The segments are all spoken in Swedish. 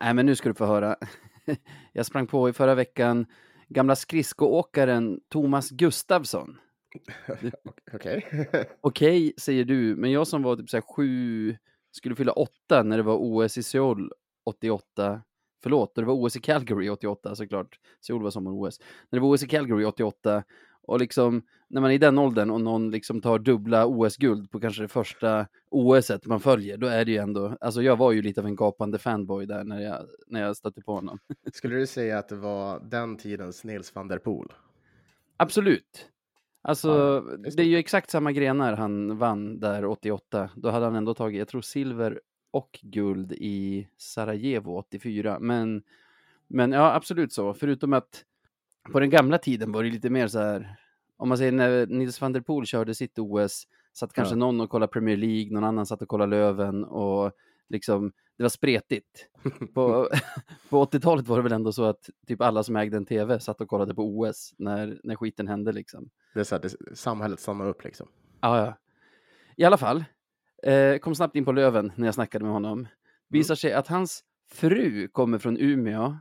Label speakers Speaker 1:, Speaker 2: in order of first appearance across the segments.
Speaker 1: Nej, men nu ska du få höra. Jag sprang på i förra veckan gamla skridskoåkaren Thomas Gustafsson.
Speaker 2: Okej.
Speaker 1: Okej, säger du, men jag som var typ så här sju, skulle fylla åtta när det var OS i Seoul 88. Förlåt, det var OS i Calgary 88 såklart. Seoul var sommar-OS. När det var OS i Calgary 88 och liksom när man är i den åldern och någon liksom tar dubbla OS-guld på kanske det första OSet man följer, då är det ju ändå, alltså jag var ju lite av en gapande fanboy där när jag, när jag stötte på honom.
Speaker 2: Skulle du säga att det var den tidens Nils van der Poel?
Speaker 1: Absolut. Alltså,
Speaker 2: Ja, det är
Speaker 1: det är ju exakt samma grenar han vann där 88. Då hade han ändå tagit, jag tror silver och guld i Sarajevo 84. Men, men ja, absolut så. Förutom att på den gamla tiden var det lite mer så här, om man säger när Nils van der Poel körde sitt OS, satt kanske
Speaker 2: Ja.
Speaker 1: någon och kollade Premier League, någon annan satt och kollade Löven och liksom, det var spretigt. På, på 80-talet var det väl ändå så att typ alla som ägde en tv satt och kollade på OS när, när skiten hände liksom.
Speaker 2: Det är så här, det, samhället stannar upp liksom.
Speaker 1: Ja, ja. I alla fall, eh, kom snabbt in på Löven när jag snackade med honom. Visar sig att hans fru kommer från Umeå,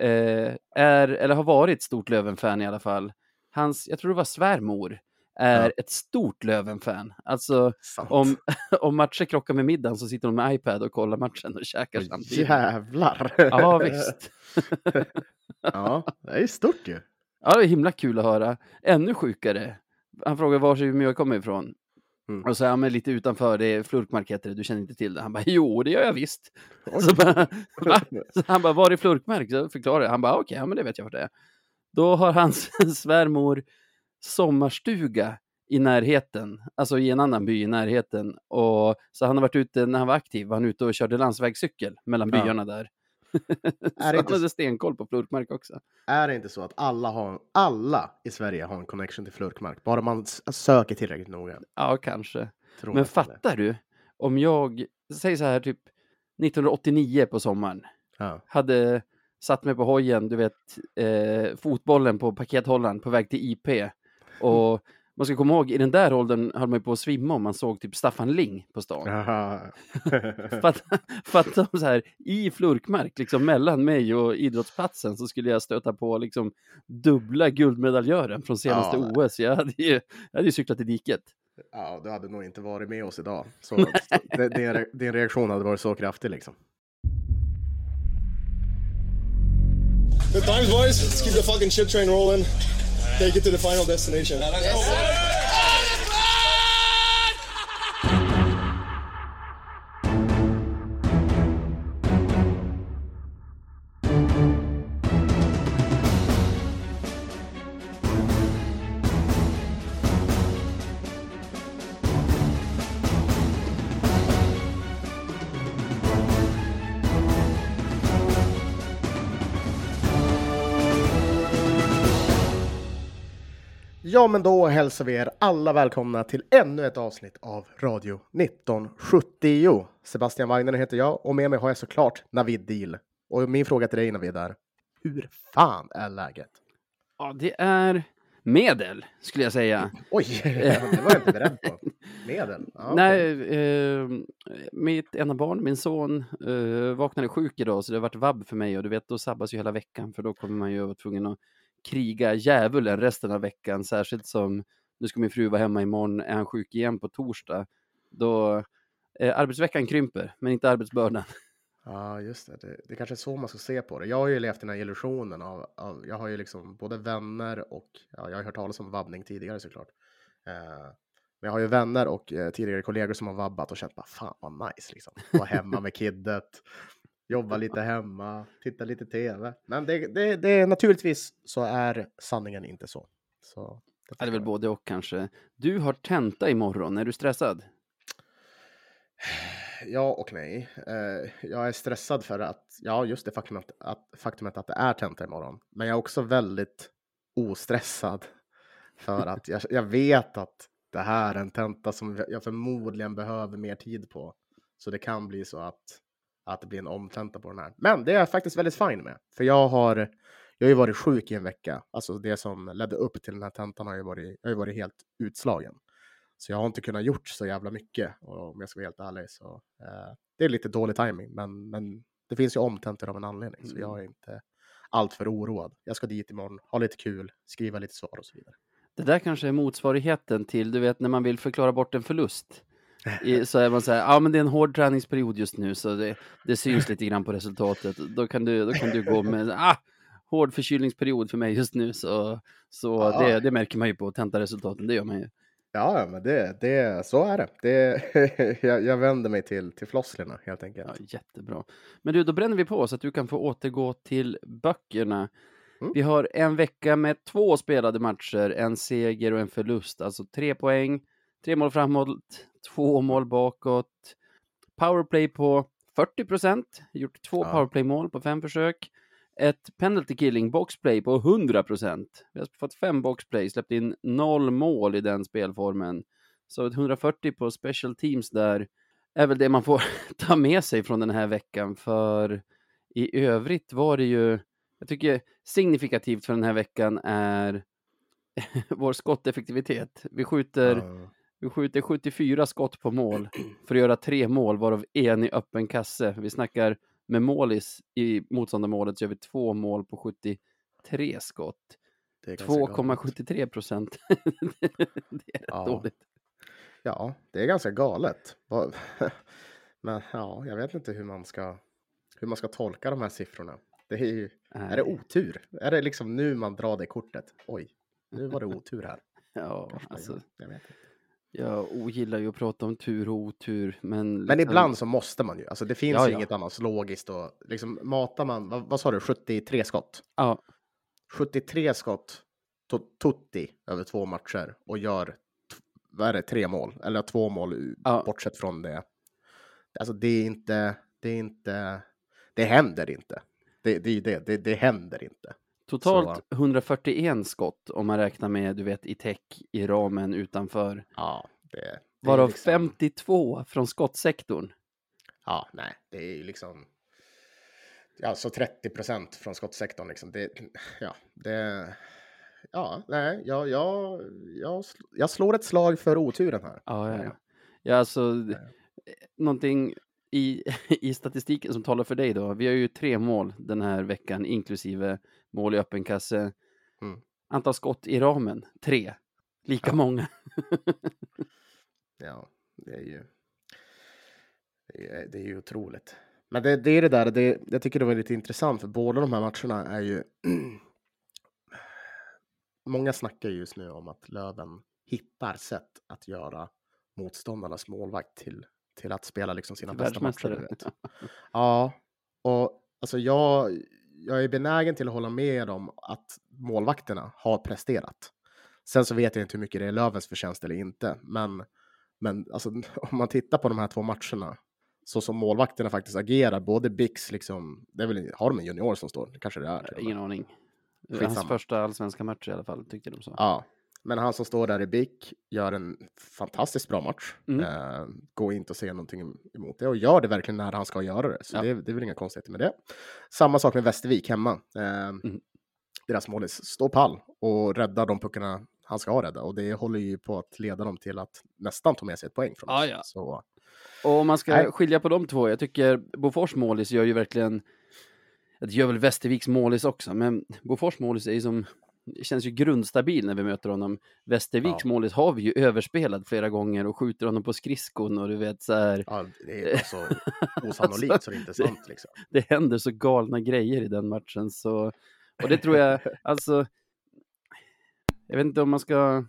Speaker 1: eh, är, eller har varit stort Löven-fan i alla fall. Hans, jag tror det var svärmor, är
Speaker 2: Ja.
Speaker 1: ett stort Löven-fan. Alltså,
Speaker 2: Sant.
Speaker 1: om, om matcher krockar med middagen så sitter hon med iPad och kollar matchen och käkar samtidigt.
Speaker 2: Jävlar!
Speaker 1: Ja, visst.
Speaker 2: ja, det är stort ju.
Speaker 1: Ja, det är himla kul att höra. Ännu sjukare. Han frågar var Umeå jag kommer ifrån.
Speaker 2: Mm.
Speaker 1: Och så är han lite utanför, det är Flurkmark heter det, du känner inte till det. Han bara, jo det gör jag visst. Så, bara, så han bara, var är Flurkmark? Så förklarar jag. Han bara, okej, ja men det vet jag vart det är. Då har hans svärmor sommarstuga i närheten, alltså i en annan by i närheten. Och, så han har varit ute, när han var aktiv, var han ute och körde landsvägscykel mellan
Speaker 2: Ja.
Speaker 1: byarna där.
Speaker 2: Är det
Speaker 1: han
Speaker 2: inte
Speaker 1: hade stenkoll på Flurkmark också.
Speaker 2: Är det inte så att alla, har, alla i Sverige har en connection till Flurkmark? Bara man söker tillräckligt noga.
Speaker 1: Ja, kanske.
Speaker 2: Tror
Speaker 1: Men fattar du? Om jag, säg så här typ 1989 på sommaren,
Speaker 2: Ja.
Speaker 1: hade satt mig på hojen, du vet, eh, fotbollen på pakethållaren på väg till IP. Och man ska komma ihåg, i den där åldern höll man ju på att svimma om man såg typ Staffan Ling på stan. Fatta, fatta om så här, i flurkmark, liksom mellan mig och idrottsplatsen så skulle jag stöta på liksom dubbla guldmedaljören från senaste
Speaker 2: Ja.
Speaker 1: OS. Jag hade ju, jag hade ju cyklat i diket.
Speaker 2: ja, du hade nog inte varit med oss idag. Så din reaktion hade varit så kraftig liksom.
Speaker 3: Good times, boys. Let's keep the fucking shit train rolling. Take it to the final destination.
Speaker 2: Ja, men då hälsar vi er alla välkomna till ännu ett avsnitt av Radio 1970. Sebastian Wagner heter jag och med mig har jag såklart Navid Deal. Och min fråga till dig Navid är, hur fan är läget?
Speaker 1: Ja, det är medel, skulle jag säga.
Speaker 2: Oj, det var jag inte beredd på. Medel? Ja, okej.
Speaker 1: Nej, eh, mitt ena barn, min son, eh, vaknade sjuk idag så det har varit vabb för mig och du vet, då sabbas ju hela veckan för då kommer man ju vara tvungen att kriga djävulen resten av veckan, särskilt som nu ska min fru vara hemma imorgon, är han sjuk igen på torsdag, då eh, arbetsveckan krymper, men inte arbetsbördan.
Speaker 2: Ja, just det. det. Det kanske är så man ska se på det. Jag har ju levt den här illusionen av, av jag har ju liksom både vänner och, ja, jag har hört talas om vabbning tidigare såklart. Eh, men jag har ju vänner och eh, tidigare kollegor som har vabbat och känt bara fan vad nice liksom. Vara hemma med kiddet, jobba lite hemma, titta lite tv. Men det, det, det naturligtvis så är sanningen inte så. så
Speaker 1: det är väl både och kanske. Du har tenta imorgon, är du stressad?
Speaker 2: Ja och nej. Eh, jag är stressad för att, ja just det faktumet att, faktumet att det är tenta imorgon. Men jag är också väldigt ostressad. För att jag, jag vet att det här är en tenta som jag förmodligen behöver mer tid på. Så det kan bli så att, att det blir en omtenta på den här. Men det är jag faktiskt väldigt fine med. För jag har, jag har ju varit sjuk i en vecka. Alltså det som ledde upp till den här tentan har ju varit, jag har ju varit helt utslagen. Så jag har inte kunnat gjort så jävla mycket och om jag ska vara helt ärlig. Så, eh, det är lite dålig timing, men, men det finns ju omtentor av en anledning, så
Speaker 1: Mm.
Speaker 2: jag är inte alltför oroad. Jag ska dit imorgon, ha lite kul, skriva lite svar och så vidare.
Speaker 1: Det där kanske är motsvarigheten till, du vet när man vill förklara bort en förlust. I, så är man så här, ja men det är en hård träningsperiod just nu så det, det syns lite grann på resultatet. Då kan du, då kan du gå med, ah, hård förkylningsperiod för mig just nu så, så
Speaker 2: Ja.
Speaker 1: det, det märker man ju på tentaresultaten, det gör man ju.
Speaker 2: Ja, men det, det, så är det. det jag, jag vänder mig till, till flosklerna helt enkelt.
Speaker 1: Ja, jättebra. Men du, då bränner vi på så att du kan få återgå till böckerna.
Speaker 2: Mm.
Speaker 1: Vi har en vecka med två spelade matcher, en seger och en förlust, alltså tre poäng, tre mål framåt, två mål bakåt. Powerplay på 40 procent, gjort två
Speaker 2: Ja.
Speaker 1: powerplay-mål på fem försök. Ett penalty killing boxplay på 100 procent. Vi har fått fem boxplay, släppt in noll mål i den spelformen. Så ett 140 på special teams där är väl det man får ta med sig från den här veckan. För i övrigt var det ju, jag tycker signifikativt för den här veckan är vår skotteffektivitet. Vi skjuter,
Speaker 2: Ja.
Speaker 1: Vi skjuter 74 skott på mål för att göra tre mål, varav en i öppen kasse. Vi snackar med målis i motståndarmålet så gör vi två mål på 73 skott.
Speaker 2: Det är ganska galet.
Speaker 1: 2,73 procent. det är rätt
Speaker 2: Ja.
Speaker 1: dåligt.
Speaker 2: Ja, det är ganska galet. Men ja, jag vet inte hur man ska, hur man ska tolka de här siffrorna. Det är ju, är det otur? Är det liksom nu man drar det kortet? Oj, nu var det otur här.
Speaker 1: Ja, alltså.
Speaker 2: Jag vet inte.
Speaker 1: Jag ogillar ju att prata om tur och otur, men...
Speaker 2: Men
Speaker 1: liksom-
Speaker 2: ibland så måste man ju. Alltså det finns
Speaker 1: Ja,
Speaker 2: ju
Speaker 1: ja.
Speaker 2: inget annat logiskt. Och liksom matar man, vad, vad sa du, 73 skott?
Speaker 1: Ja,
Speaker 2: 73 skott to- tutti över två matcher och gör vad är det, tre mål eller två mål
Speaker 1: Ja.
Speaker 2: bortsett från det. Alltså det är inte, det är inte, det händer inte. Det, det är ju det, det, det händer inte.
Speaker 1: Totalt 141 skott om man räknar med, du vet, i täck i ramen utanför.
Speaker 2: Ja, det, det
Speaker 1: Varav
Speaker 2: liksom,
Speaker 1: 52 från skottsektorn.
Speaker 2: Ja, nej, det är ju liksom. Alltså 30 procent från skottsektorn liksom. Det, ja, det. Ja, nej, jag, jag, jag, jag slår ett slag för oturen här.
Speaker 1: Ja, ja,
Speaker 2: Ja,
Speaker 1: ja. ja alltså,
Speaker 2: Ja.
Speaker 1: någonting i, i statistiken som talar för dig då. Vi har ju tre mål den här veckan, inklusive mål i öppen kasse.
Speaker 2: Mm.
Speaker 1: Antal skott i ramen, tre. Lika
Speaker 2: Ja.
Speaker 1: många.
Speaker 2: Ja, det är ju. Det är, det är ju otroligt. Men det, det är det där, det, jag tycker det var lite intressant för båda de här matcherna är ju. Många snackar ju just nu om att Löven hittar sätt att göra motståndarnas målvakt till, till att spela liksom sina bästa matcher. Ja, och alltså jag, jag är benägen till att hålla med om att målvakterna har presterat. Sen så vet jag inte hur mycket det är Lövens förtjänst eller inte, men, men alltså, om man tittar på de här två matcherna, så som målvakterna faktiskt agerar, både Bix, liksom, det är väl, har de en junior som står? Kanske det är.
Speaker 1: Ingen aning. Hans
Speaker 2: Skitsamma.
Speaker 1: första allsvenska match i alla fall, tyckte de så.
Speaker 2: Ja, men han som står där i BIK gör en fantastiskt bra match.
Speaker 1: Mm.
Speaker 2: Eh, går inte att se någonting emot det och gör det verkligen när han ska göra det. Så
Speaker 1: Ja.
Speaker 2: det, det är väl inga konstigheter med det. Samma sak med Västervik hemma. Eh,
Speaker 1: Mm.
Speaker 2: Deras målis står pall och räddar de puckarna han ska rädda och det håller ju på att leda dem till att nästan ta med sig ett poäng från
Speaker 1: Ja,
Speaker 2: oss.
Speaker 1: ja.
Speaker 2: Så,
Speaker 1: Och om man ska
Speaker 2: Nej.
Speaker 1: skilja på de två, jag tycker Bofors målis gör ju verkligen, det gör väl Västerviks målis också, men Bofors målis är ju som, känns ju grundstabil när vi möter honom. Västerviks
Speaker 2: Ja.
Speaker 1: målis har vi ju överspelat flera gånger och skjuter honom på skridskon och du vet så här,
Speaker 2: ja, det är så osannolikt så det är inte
Speaker 1: det-
Speaker 2: sant liksom.
Speaker 1: det händer så galna grejer i den matchen så, och det tror jag, alltså, jag vet inte om man ska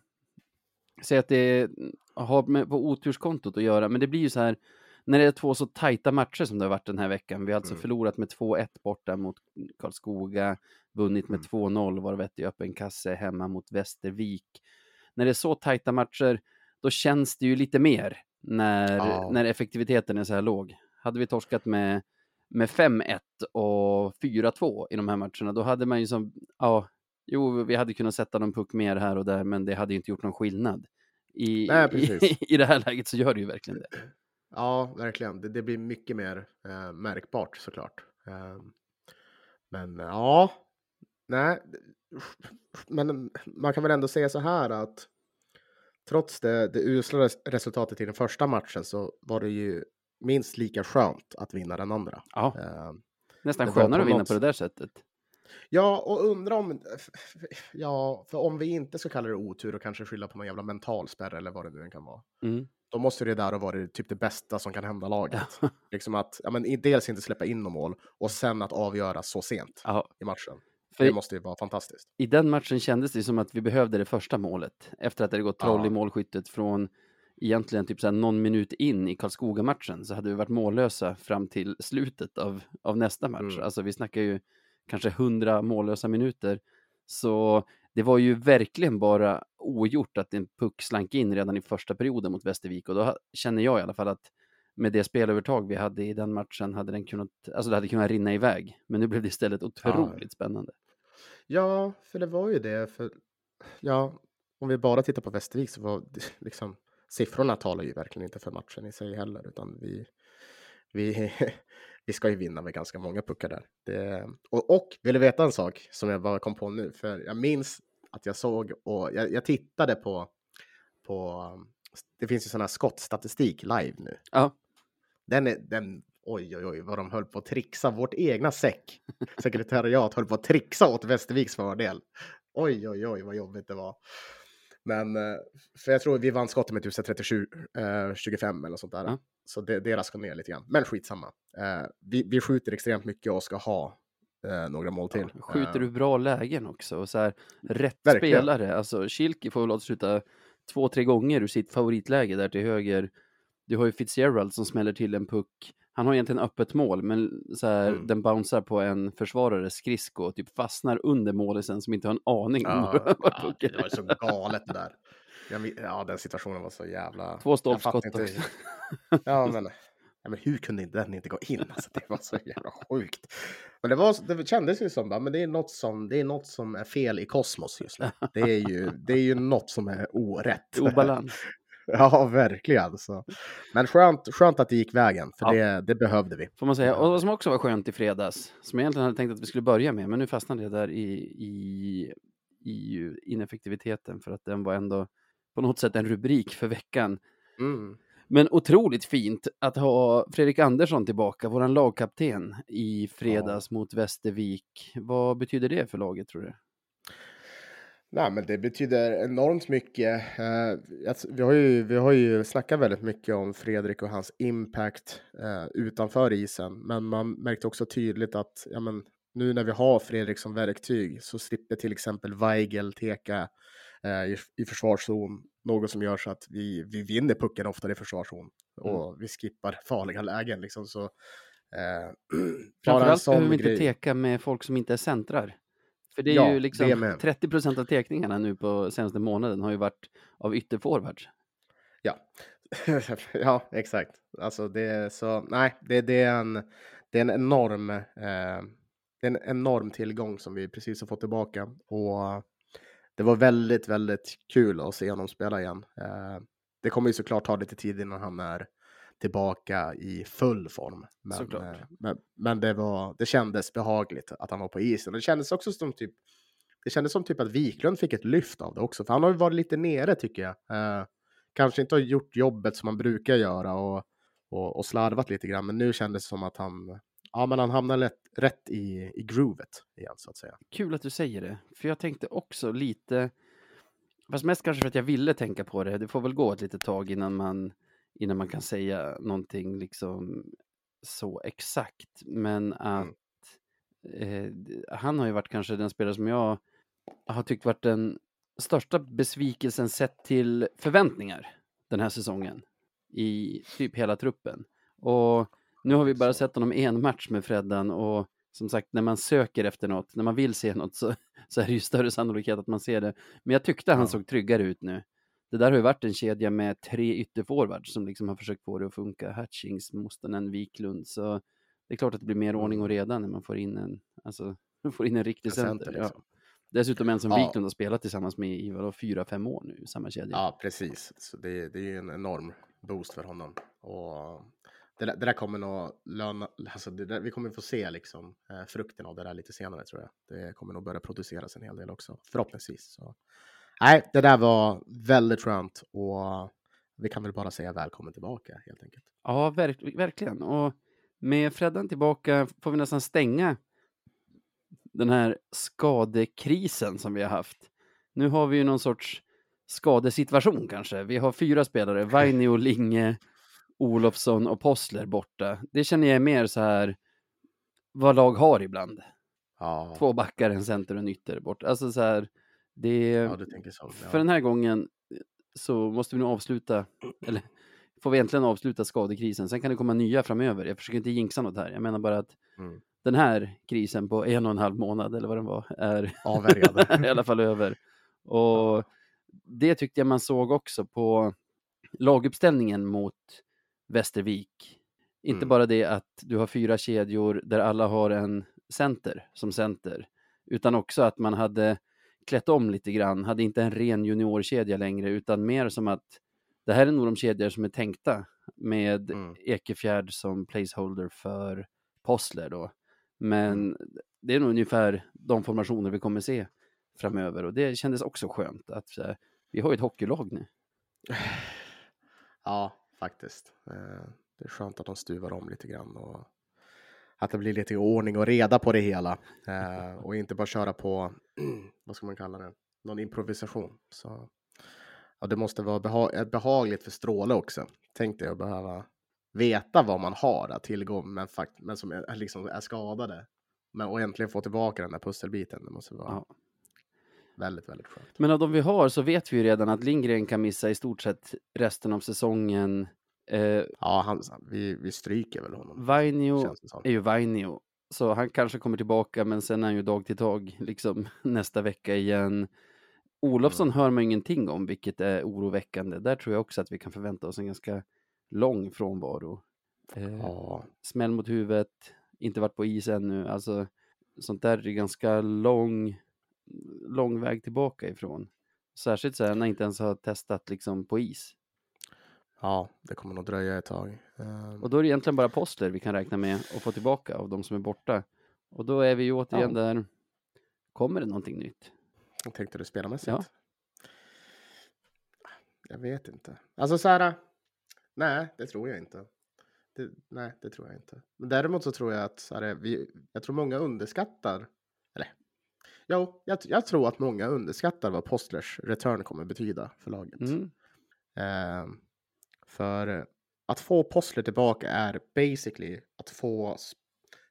Speaker 1: säga att det har med på oturskontot att göra, men det blir ju så här, när det är två så tajta matcher som det har varit den här veckan, vi har alltså
Speaker 2: Mm.
Speaker 1: förlorat med 2-1 borta mot Karlskoga, vunnit med
Speaker 2: Mm.
Speaker 1: 2-0, varav ett i öppen kasse hemma mot Västervik. När det är så tajta matcher, då känns det ju lite mer när,
Speaker 2: Ja.
Speaker 1: när effektiviteten är så här låg. Hade vi torskat med, med 5-1 och 4-2 i de här matcherna, då hade man ju som, ja, jo, vi hade kunnat sätta någon puck mer här och där, men det hade ju inte gjort någon skillnad. I,
Speaker 2: Nej,
Speaker 1: i. I det här läget så gör det ju verkligen det.
Speaker 2: Ja, verkligen. Det, det blir mycket mer eh, märkbart såklart. Eh, men ja, nej. Men man kan väl ändå säga så här att trots det, det usla res- resultatet i den första matchen så var det ju minst lika skönt att vinna den andra.
Speaker 1: Ja,
Speaker 2: Eh,
Speaker 1: Nästan skönare att vinna
Speaker 2: något
Speaker 1: på det där sättet.
Speaker 2: Ja, och undra om... Ja, för om vi inte ska kalla det otur och kanske skylla på någon jävla mental spärr eller vad det nu än kan vara.
Speaker 1: Mm.
Speaker 2: Då måste det där ha varit typ det bästa som kan hända laget. Liksom att, ja, men dels inte släppa in någon mål och sen att avgöra så sent
Speaker 1: Ja,
Speaker 2: i matchen.
Speaker 1: För
Speaker 2: Det måste ju vara fantastiskt.
Speaker 1: i den matchen kändes det som att vi behövde det första målet. Efter att det gått troll
Speaker 2: Ja.
Speaker 1: i målskyttet från egentligen typ så någon minut in i Karlskoga-matchen så hade vi varit mållösa fram till slutet av, av nästa match.
Speaker 2: Mm.
Speaker 1: Alltså vi snackar ju kanske hundra mållösa minuter. Så det var ju verkligen bara ogjort att en puck slank in redan i första perioden mot Västervik och då känner jag i alla fall att med det spelövertag vi hade i den matchen hade den kunnat, alltså det hade kunnat rinna iväg. Men nu blev det istället otroligt spännande.
Speaker 2: Ja, för det var ju det. För, ja, om vi bara tittar på Västervik så var liksom, siffrorna talar ju verkligen inte för matchen i sig heller, utan vi, vi, vi ska ju vinna med ganska många puckar där. Det, och, och vill du veta en sak som jag bara kom på nu? För jag minns att jag såg och jag, jag tittade på, på, det finns ju sån här skottstatistik live nu.
Speaker 1: Ja,
Speaker 2: Den är, den, oj oj oj vad de höll på att trixa. Vårt egna säck, sekretariat höll på att trixa åt Västerviks fördel. Oj oj oj vad jobbigt det var. Men, eh, för jag tror vi vann skottet med typ så här 37, eh, 25 eller sånt där.
Speaker 1: Ja.
Speaker 2: Så det, det raskade ner lite grann. Men skitsamma. Eh, vi, vi skjuter extremt mycket och ska ha några mål till.
Speaker 1: Skjuter
Speaker 2: Eh,
Speaker 1: du bra lägen också? Och så här, rätt
Speaker 2: Verkligen.
Speaker 1: spelare. Alltså, Schilke får väl avsluta två, tre gånger ur sitt favoritläge där till höger. Du har ju Fitzgerald som smäller till en puck. Han har egentligen öppet mål, men så här,
Speaker 2: Mm.
Speaker 1: den bouncear på en försvarares skridsko och typ fastnar under målisen som inte har en aning om
Speaker 2: Ja,
Speaker 1: var
Speaker 2: ja,
Speaker 1: pucken
Speaker 2: det var så galet det där. Jag, ja, den situationen var så jävla...
Speaker 1: Två stolpskott också.
Speaker 2: Ja, men, ja, men hur kunde den inte gå in? Alltså, det var så jävla sjukt. Men det, var, det kändes ju som, men det är, något som, det är något som är fel i kosmos just nu. Det är ju, det är ju något som är orätt.
Speaker 1: Obalans.
Speaker 2: Ja, verkligen. Så. Men skönt, skönt att det gick vägen, för
Speaker 1: Ja.
Speaker 2: det, det behövde vi.
Speaker 1: Får man säga. Och vad som också var skönt i fredags, som jag egentligen hade tänkt att vi skulle börja med, men nu fastnade det där i, i, i ineffektiviteten för att den var ändå på något sätt en rubrik för veckan.
Speaker 2: Mm.
Speaker 1: Men otroligt fint att ha Fredrik Andersson tillbaka, våran lagkapten i fredags mot Västervik. Vad betyder det för laget tror du?
Speaker 2: Nej, men det betyder enormt mycket. Eh, vi, har ju, vi har ju snackat väldigt mycket om Fredrik och hans impact eh, utanför isen, men man märkte också tydligt att ja, men, nu när vi har Fredrik som verktyg så slipper till exempel Weigel teka eh, i, i försvarszon, något som gör så att vi, vi vinner pucken oftare i försvarszon och vi skippar farliga lägen. Liksom, så, eh,
Speaker 1: Framförallt behöver vi inte
Speaker 2: grej.
Speaker 1: teka med folk som inte är centrar. För det är
Speaker 2: Ja,
Speaker 1: ju liksom
Speaker 2: med.
Speaker 1: 30 procent av tekningarna nu på senaste månaden har ju varit av ytterforwards.
Speaker 2: Ja, ja exakt. Alltså det är så, nej, det, det, är, en, det är en enorm, eh, det är en enorm tillgång som vi precis har fått tillbaka och det var väldigt, väldigt kul att se honom spela igen. Eh, det kommer ju såklart ta lite tid innan han är tillbaka i full form. Men, eh, men, men det, var, det kändes behagligt att han var på isen. Och det kändes också som typ det kändes som typ att Wiklund fick ett lyft av det också, för han har ju varit lite nere tycker jag. Eh, kanske inte har gjort jobbet som man brukar göra och, och, och slarvat lite grann, men nu kändes det som att han, ja, men han hamnar lätt, rätt i, i groovet igen så att säga.
Speaker 1: Kul att du säger det, för jag tänkte också lite, fast mest kanske för att jag ville tänka på det, det får väl gå ett litet tag innan man, innan man kan säga någonting liksom så exakt, men att eh, han har ju varit kanske den spelare som jag har tyckt varit den största besvikelsen sett till förväntningar den här säsongen i typ hela truppen. Och nu har vi bara sett honom en match med Freddan och som sagt, när man söker efter något, när man vill se något så, så är det ju större sannolikhet att man ser det. Men jag tyckte han
Speaker 2: Ja.
Speaker 1: såg tryggare ut nu. Det där har ju varit en kedja med tre ytterforwards som liksom har försökt få det att funka. Hatchings, Mustonen, Wiklund. Så det är klart att det blir mer ordning och reda när man får in en, alltså, får in en riktig
Speaker 2: Center,
Speaker 1: center. Ja.
Speaker 2: liksom.
Speaker 1: Dessutom en som
Speaker 2: Ja.
Speaker 1: Wiklund har spelat tillsammans med i vadå, fyra, fem år nu samma kedja.
Speaker 2: Ja, precis. Så det, det är ju en enorm boost för honom. Och det, där, det där kommer nog löna, alltså där, vi kommer få se liksom eh, frukten av det där lite senare tror jag. Det kommer nog börja produceras en hel del också, förhoppningsvis. Så. Nej, det där var väldigt skönt och vi kan väl bara säga välkommen tillbaka helt enkelt.
Speaker 1: Ja, verk, verkligen. Och med Freddan tillbaka får vi nästan stänga den här skadekrisen som vi har haft. Nu har vi ju någon sorts skadesituation kanske. Vi har fyra spelare, Vainio, Linge, Olofsson och Possler borta. Det känner jag är mer så här vad lag har ibland.
Speaker 2: Ja,
Speaker 1: Två backar, en center och en ytter bort. Alltså så här, det,
Speaker 2: ja så.
Speaker 1: för
Speaker 2: Ja.
Speaker 1: den här gången så måste vi nog avsluta, eller får vi äntligen avsluta skadekrisen. Sen kan det komma nya framöver. Jag försöker inte jinxa något här. Jag menar bara att
Speaker 2: Mm.
Speaker 1: den här krisen på en och en halv månad eller vad den var är
Speaker 2: Avvärjade.
Speaker 1: i alla fall över. Och det tyckte jag man såg också på laguppställningen mot Västervik. Inte
Speaker 2: Mm.
Speaker 1: bara det att du har fyra kedjor där alla har en center som center, utan också att man hade klätt om lite grann, hade inte en ren juniorkedja längre, utan mer som att det här är nog de kedjor som är tänkta med
Speaker 2: Mm.
Speaker 1: Ekefjärd som placeholder för Possler då. Men
Speaker 2: Mm.
Speaker 1: det är nog ungefär de formationer vi kommer se framöver och det kändes också skönt att här, vi har ju ett hockeylag nu.
Speaker 2: Ja, faktiskt. Eh, Det är skönt att de stuvar om lite grann och att det blir lite ordning och reda på det hela Eh, och inte bara köra på, vad ska man kalla det, någon improvisation. Så, ja, det måste vara beha behagligt för Stråle också. Tänk dig att behöva veta vad man har att tillgå, men, fakt men som är, liksom är skadade. Men och äntligen få tillbaka den där pusselbiten. Det måste vara
Speaker 1: Ja.
Speaker 2: väldigt, väldigt skönt.
Speaker 1: Men av de vi har så vet vi ju redan att Lindgren kan missa i stort sett resten av säsongen. Eh,
Speaker 2: Ja, han, vi, vi stryker väl honom.
Speaker 1: Vainio är ju Vainio, så han kanske kommer tillbaka, men sen är han ju dag till dag, liksom nästa vecka igen. Olofsson hör man ingenting om, vilket är oroväckande. Där tror jag också att vi kan förvänta oss en ganska lång frånvaro. Eh,
Speaker 2: Ja,
Speaker 1: Smäll mot huvudet, inte varit på is ännu. Alltså, sånt där är ganska lång, lång väg tillbaka ifrån. Särskilt så här när jag inte ens har testat liksom på is.
Speaker 2: Ja, det kommer nog dröja ett tag. Ehm,
Speaker 1: Och då är det egentligen bara Postler vi kan räkna med att få tillbaka av de som är borta. Och då är vi ju återigen
Speaker 2: Ja.
Speaker 1: där, kommer det någonting nytt?
Speaker 2: Tänkte du spelmässigt?
Speaker 1: Ja.
Speaker 2: Jag vet inte. Alltså så här, nej, det tror jag inte. Det, nej, det tror jag inte. Men däremot så tror jag att så här, vi, jag tror många underskattar, eller jo, jag, jag tror att många underskattar vad Postlers return kommer betyda för laget.
Speaker 1: Mm.
Speaker 2: Ehm, för eh, att få Possler tillbaka är basically att få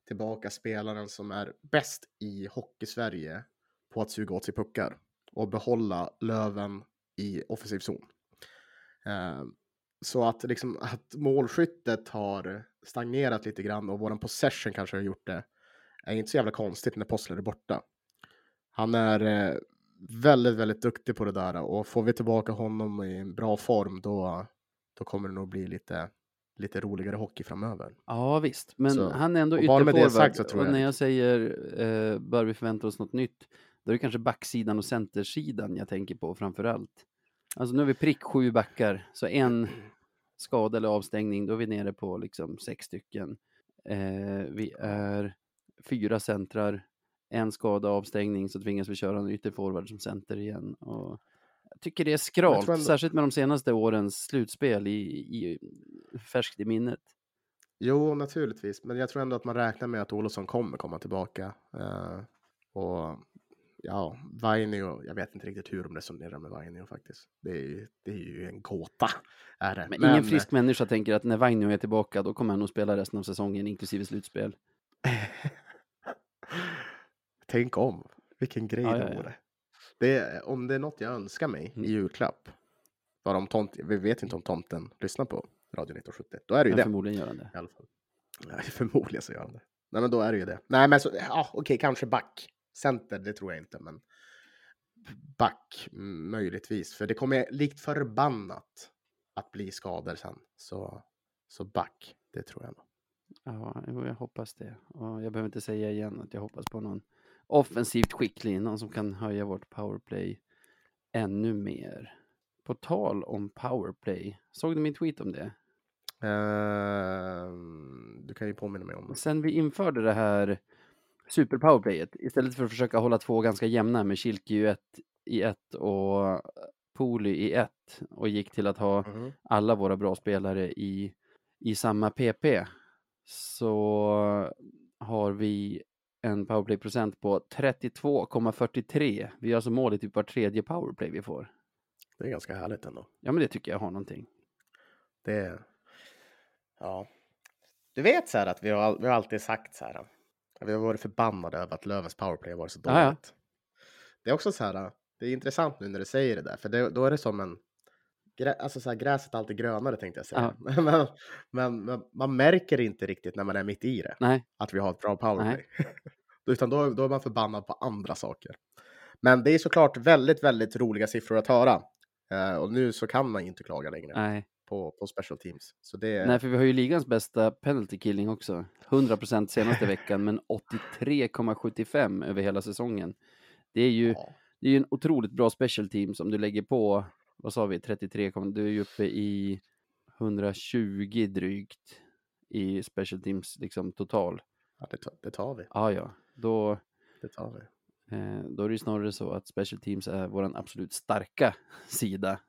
Speaker 2: tillbaka spelaren som är bäst i hockey-Sverige på att suga åt sig puckar och behålla Löven i offensiv zon. Ehm, så att, liksom, att målskyttet har stagnerat lite grann och våran possession kanske har gjort det är inte så jävla konstigt när Possler är borta. Han är eh, väldigt, väldigt duktig på det där och får vi tillbaka honom i en bra form då, då kommer det nog bli lite, lite roligare hockey framöver.
Speaker 1: Ja visst, men
Speaker 2: Så,
Speaker 1: han är ändå ytterforward. och när jag säger eh, bör vi förvänta oss något nytt, då är det kanske backsidan och centersidan jag tänker på framför allt. Alltså nu har vi prick sju backar, så en skada eller avstängning, då är vi nere på liksom sex stycken. Eh, vi är fyra centrar, en skada avstängning, så tvingas vi köra en ytterforward som center igen. Och jag tycker det är skralt, särskilt med de senaste årens slutspel i, i, färskt i minnet.
Speaker 2: Jo, naturligtvis, men jag tror ändå att man räknar med att Olofsson kommer komma tillbaka. Eh, och ja, Vainio, jag vet inte riktigt hur de resonerar med Vainio faktiskt. Det är, ju- det är ju en gåta. Är det.
Speaker 1: Men, ingen frisk människa tänker att när Vainio är tillbaka, då kommer han nog spela resten av säsongen, inklusive slutspel.
Speaker 2: Tänk om, vilken grej
Speaker 1: Ja,
Speaker 2: det
Speaker 1: ja, ja.
Speaker 2: Det om det är något jag önskar mig
Speaker 1: Mm.
Speaker 2: i julklapp, bara om tomt, vi vet inte om tomten lyssnar på Radio 1970, då är det ju det.
Speaker 1: förmodligen gör han det.
Speaker 2: I alla fall. Nej, förmodligen så gör han det. Nej, men då är det ju det. Nej, men så, ja, okej, kanske back. Center, det tror jag inte, men back mm, möjligtvis. För det kommer likt förbannat att bli skador sen. Så, så back, det tror jag nog.
Speaker 1: Ja, jag hoppas det. Och jag behöver inte säga igen att jag hoppas på någon offensivt skicklig, någon som kan höja vårt powerplay ännu mer. På tal om powerplay, såg du min tweet om det?
Speaker 2: Ehm, du kan ju påminna mig om det.
Speaker 1: Sen vi införde det här super powerplayet, istället för att försöka hålla två ganska jämna med Kilke i ett, i ett och Poli i ett och gick till att ha
Speaker 2: Mhm.
Speaker 1: alla våra bra spelare i, i samma PP så har vi en powerplay-procent på 32,43. Vi har alltså mål i typ var tredje powerplay vi får.
Speaker 2: Det är ganska härligt ändå.
Speaker 1: Ja, men det tycker jag har någonting.
Speaker 2: Det Ja. Du vet så här att vi har, vi har alltid sagt så här. att Vi har varit förbannade över att Lövens powerplay har varit så dåligt.
Speaker 1: Ja, ja.
Speaker 2: Det är också så här. Det är intressant nu när du säger det där, för det, då är det som en grä, alltså så här, gräset är alltid grönare tänkte jag säga. Men, men, men man märker inte riktigt när man är mitt i det
Speaker 1: Nej,
Speaker 2: att vi har ett bra powerplay. Utan då, då är man förbannad på andra saker. Men det är såklart väldigt, väldigt roliga siffror att höra. Eh, och nu så kan man inte klaga längre
Speaker 1: nej.
Speaker 2: på, på special teams. Så det,
Speaker 1: Nej, för vi har ju ligans bästa penalty killing också. 100% senaste veckan, men 83,75 över hela säsongen. Det är ju,
Speaker 2: ja,
Speaker 1: det är en otroligt bra special team som du lägger på, vad sa vi, 33, kom- du är ju uppe i 120 drygt i special teams liksom total.
Speaker 2: ja, det, tar- det tar vi.
Speaker 1: Ja, ja, då,
Speaker 2: Det tar vi.
Speaker 1: eh, då är det ju snarare så att special teams är vår absolut starka sida.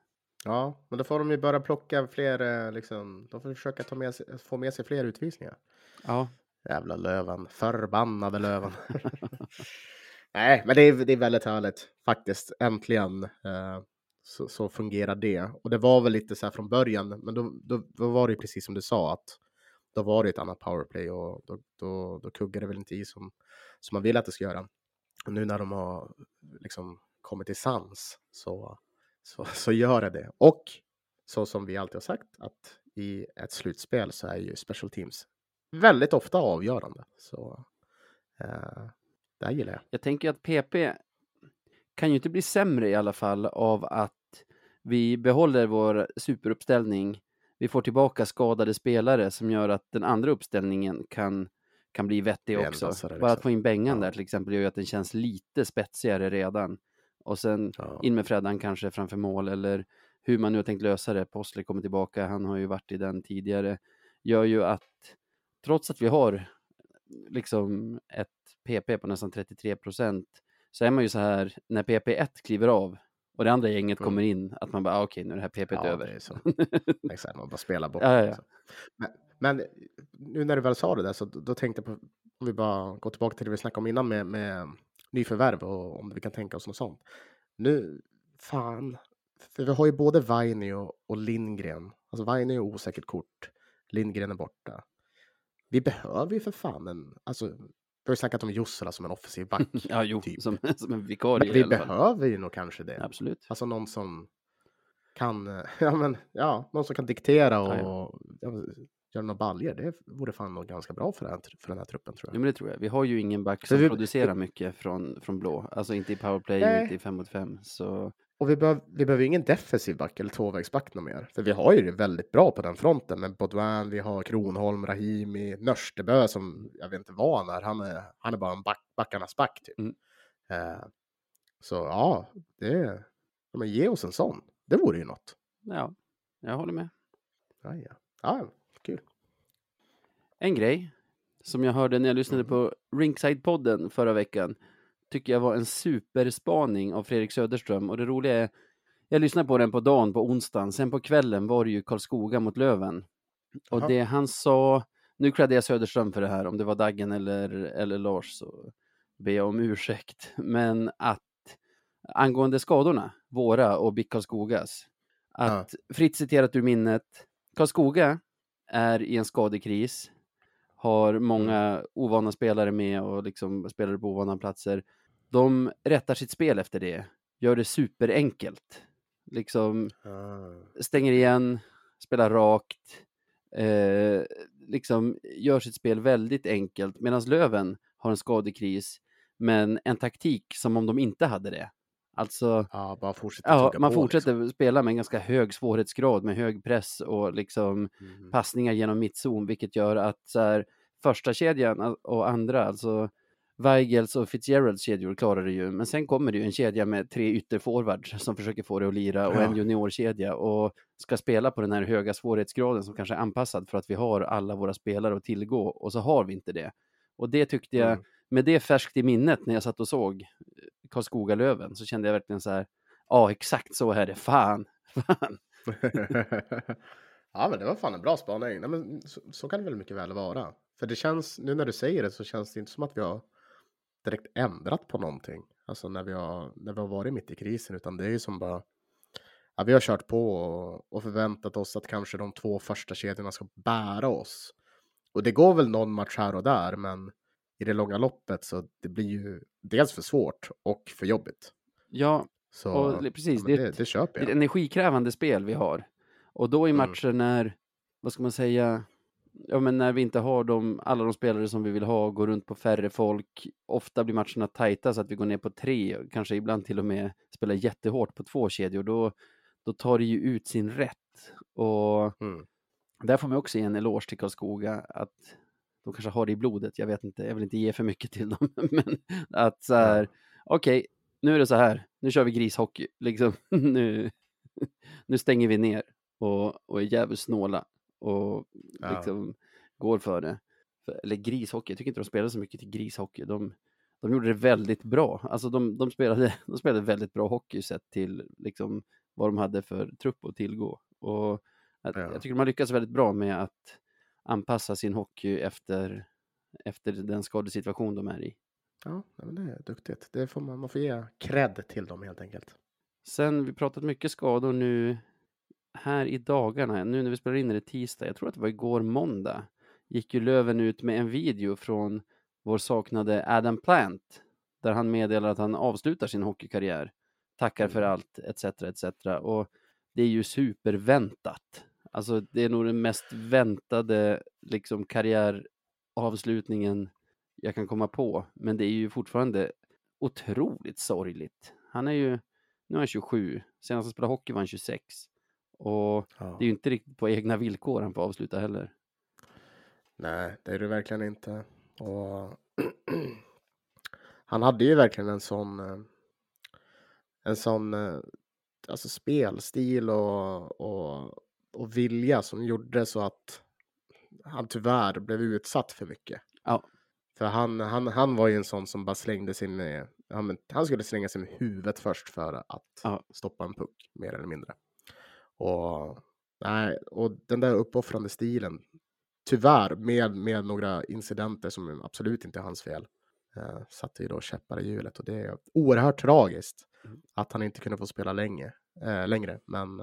Speaker 2: Ja, men då får de ju börja plocka fler, eh, liksom, de får försöka ta med sig, få med sig fler utvisningar.
Speaker 1: Ja,
Speaker 2: Jävla Löven, förbannade Löven. Nej, men det är, det är väldigt härligt faktiskt. Äntligen eh, så, så fungerar det. Och det var väl lite så här från början, men då, då, då var det ju precis som du sa att då var det ett annat powerplay och då, då, då kuggar det väl inte i som, som man vill att det ska göra. Och nu när de har liksom kommit till sans så, så, så gör det det. Och så som vi alltid har sagt att i ett slutspel så är ju special teams väldigt ofta avgörande. Så eh, det här gillar jag.
Speaker 1: Jag tänker att PP kan ju inte bli sämre i alla fall av att vi behåller vår superuppställning. Vi får tillbaka skadade spelare som gör att den andra uppställningen kan, kan bli vettig också.
Speaker 2: vassare,
Speaker 1: Bara att
Speaker 2: liksom.
Speaker 1: få in Bengan
Speaker 2: Ja.
Speaker 1: där till exempel gör ju att den känns lite spetsigare redan. Och sen
Speaker 2: Ja.
Speaker 1: in med Freddan kanske framför mål eller hur man nu har tänkt lösa det. Postler kommer tillbaka, han har ju varit i den tidigare. Gör ju att trots att vi har liksom ett PP på nästan 33 procent så är man ju så här när PP1 kliver av och det andra gänget
Speaker 2: Mm.
Speaker 1: kommer in att man bara ah, okej nu är det här PP
Speaker 2: Ja,
Speaker 1: över.
Speaker 2: Exakt, man bara spelar bort
Speaker 1: Ja, ja,
Speaker 2: liksom. Men, men nu när du väl sa det där så då, tänkte jag på, om vi bara går tillbaka till det vi snackade om innan med, med nyförvärv och om vi kan tänka oss något sånt. Nu, fan, för vi har ju både Vainio och, och Lindgren. Alltså Vainio är osäkert kort, Lindgren är borta. Vi behöver ju för fan en, alltså vi har ju snackat om Jussela som en offensiv back.
Speaker 1: ja, jo,
Speaker 2: typ.
Speaker 1: som, som en vikarie
Speaker 2: Men vi behöver ju nog kanske det.
Speaker 1: Absolut.
Speaker 2: Alltså någon som kan, eh, ja men, ja, någon som kan diktera och
Speaker 1: Ja,
Speaker 2: ja, göra några baljor. Det vore fan nog ganska bra för den, här, för den här truppen tror
Speaker 1: Ja,
Speaker 2: jag.
Speaker 1: men det tror jag. Vi har ju ingen back som
Speaker 2: vi-
Speaker 1: producerar mycket från, från blå. Alltså inte i powerplay,
Speaker 2: Nej.
Speaker 1: inte i 5 mot 5. Så
Speaker 2: Och vi, behöv, vi behöver ingen defensiv back eller tvåvägsback mer. För vi har ju det väldigt bra på den fronten med Baudouin, vi har Kronholm, Rahimi, Nörstebö som jag vet inte vad han är. Han är, han är bara en back, backarnas back typ.
Speaker 1: Mm.
Speaker 2: Eh, så ja, det, men ge oss en sån. Det vore ju något.
Speaker 1: ja, jag håller med.
Speaker 2: Ja, ja. ja kul.
Speaker 1: En grej som jag hörde när jag lyssnade
Speaker 2: Mm.
Speaker 1: på Ringside-podden förra veckan tycker jag var en superspaning av Fredrik Söderström och det roliga är jag lyssnade på den på dagen på onsdagen, sen på kvällen var det ju Karlskoga mot Löven. Och
Speaker 2: Jaha.
Speaker 1: det han sa, nu klädde jag Söderström för det här, om det var Daggen eller, eller Lars så ber jag om ursäkt. Men att angående skadorna, våra och BIK Karlskogas, att fritt citerat ur minnet, Karlskoga är i en skadekris, har många ovana spelare med och liksom spelare på ovana platser. De rättar sitt spel efter det, gör det superenkelt. Liksom
Speaker 2: Ah.
Speaker 1: stänger igen, spelar rakt, eh, liksom gör sitt spel väldigt enkelt. Medan Löven har en skadekris, men en taktik som om de inte hade det. Alltså,
Speaker 2: Ja, bara fortsätta
Speaker 1: ja, man
Speaker 2: på,
Speaker 1: fortsätter spela med en ganska hög svårighetsgrad med hög press och liksom
Speaker 2: Liksom. Mm.
Speaker 1: passningar genom mittzon, vilket gör att så här, första kedjan och andra, alltså Weigels och Fitzgeralds kedjor klarar det ju, men sen kommer det ju en kedja med tre ytterforwards som försöker få det att lira och
Speaker 2: Ja.
Speaker 1: en juniorkedja och ska spela på den här höga svårighetsgraden som kanske är anpassad för att vi har alla våra spelare att tillgå och så har vi inte det. Och det tyckte jag,
Speaker 2: Mm.
Speaker 1: med det färskt i minnet när jag satt och såg eh, Karlskoga-Löven så kände jag verkligen så här, ja exakt så är det, fan, fan.
Speaker 2: ja, men det var fan en bra spaning. Nej, men så, så kan det väl mycket väl vara. För det känns, nu när du säger det så känns det inte som att vi har direkt ändrat på någonting. Alltså när vi har, när vi har varit mitt i krisen, utan det är ju som bara ja, vi har kört på och, och förväntat oss att kanske de två första kedjorna ska bära oss. Och det går väl någon match här och där, men i det långa loppet så det blir ju dels för svårt och för jobbigt.
Speaker 1: Ja,
Speaker 2: Så
Speaker 1: och precis.
Speaker 2: ja,
Speaker 1: det,
Speaker 2: det,
Speaker 1: ett-
Speaker 2: det köper
Speaker 1: det är ett
Speaker 2: jag.
Speaker 1: energikrävande spel vi har. Och då i
Speaker 2: Mm.
Speaker 1: matcher när, vad ska man säga, ja men när vi inte har de, alla de spelare som vi vill ha, går runt på färre folk, ofta blir matcherna tajta så att vi går ner på tre, och kanske ibland till och med spelar jättehårt på två kedjor, då, då tar det ju ut sin rätt. Och
Speaker 2: Mm.
Speaker 1: där får man också ge en eloge till Karlskoga att de kanske har det i blodet, jag vet inte, jag vill inte ge för mycket till dem, men att så här, okej, nu är det så här, nu kör vi grishockey, liksom, nu, nu stänger vi ner och, och är jävligt snåla och
Speaker 2: Ja.
Speaker 1: liksom går för det. Eller grishockey, jag tycker inte de spelade så mycket till grishockey, de, de gjorde det väldigt bra, alltså de, de, spelade, de spelade väldigt bra hockey sett till liksom vad de hade för trupp att tillgå. Och att,
Speaker 2: Ja.
Speaker 1: jag tycker de har lyckats väldigt bra med att anpassa sin hockey efter, efter den skadesituation de är i.
Speaker 2: Ja, det är duktigt. Det får man, man får ge cred till dem helt enkelt.
Speaker 1: Sen, vi pratat mycket skador nu här i dagarna, nu när vi spelar in är det tisdag, jag tror att det var igår måndag, gick ju Löven ut med en video från vår saknade Adam Plant, där han meddelar att han avslutar sin hockeykarriär, tackar för
Speaker 2: Mm.
Speaker 1: allt, etc. etc. Och det är ju superväntat. Alltså det är nog den mest väntade liksom karriäravslutningen jag kan komma på, men det är ju fortfarande otroligt sorgligt. Han är ju, nu är han 27, senast han spelade hockey var han 26. Och
Speaker 2: Ja.
Speaker 1: det är ju inte riktigt på egna villkor han får avsluta heller.
Speaker 2: Nej, det är det verkligen inte. Och han hade ju verkligen en sån, eh, en sån eh, alltså spelstil och, och, och vilja som gjorde så att han tyvärr blev utsatt för mycket.
Speaker 1: Ja.
Speaker 2: För han, han, han var ju en sån som bara slängde med, han, han skulle slänga sig med huvudet först för att
Speaker 1: Ja.
Speaker 2: stoppa en puck, mer eller mindre. Och, nej, och den där uppoffrande stilen, tyvärr med, med några incidenter som absolut inte är hans fel, eh, satte ju då käppar i hjulet. Och det är oerhört tragiskt
Speaker 1: Mm.
Speaker 2: att han inte kunde få spela länge, eh, längre. Men,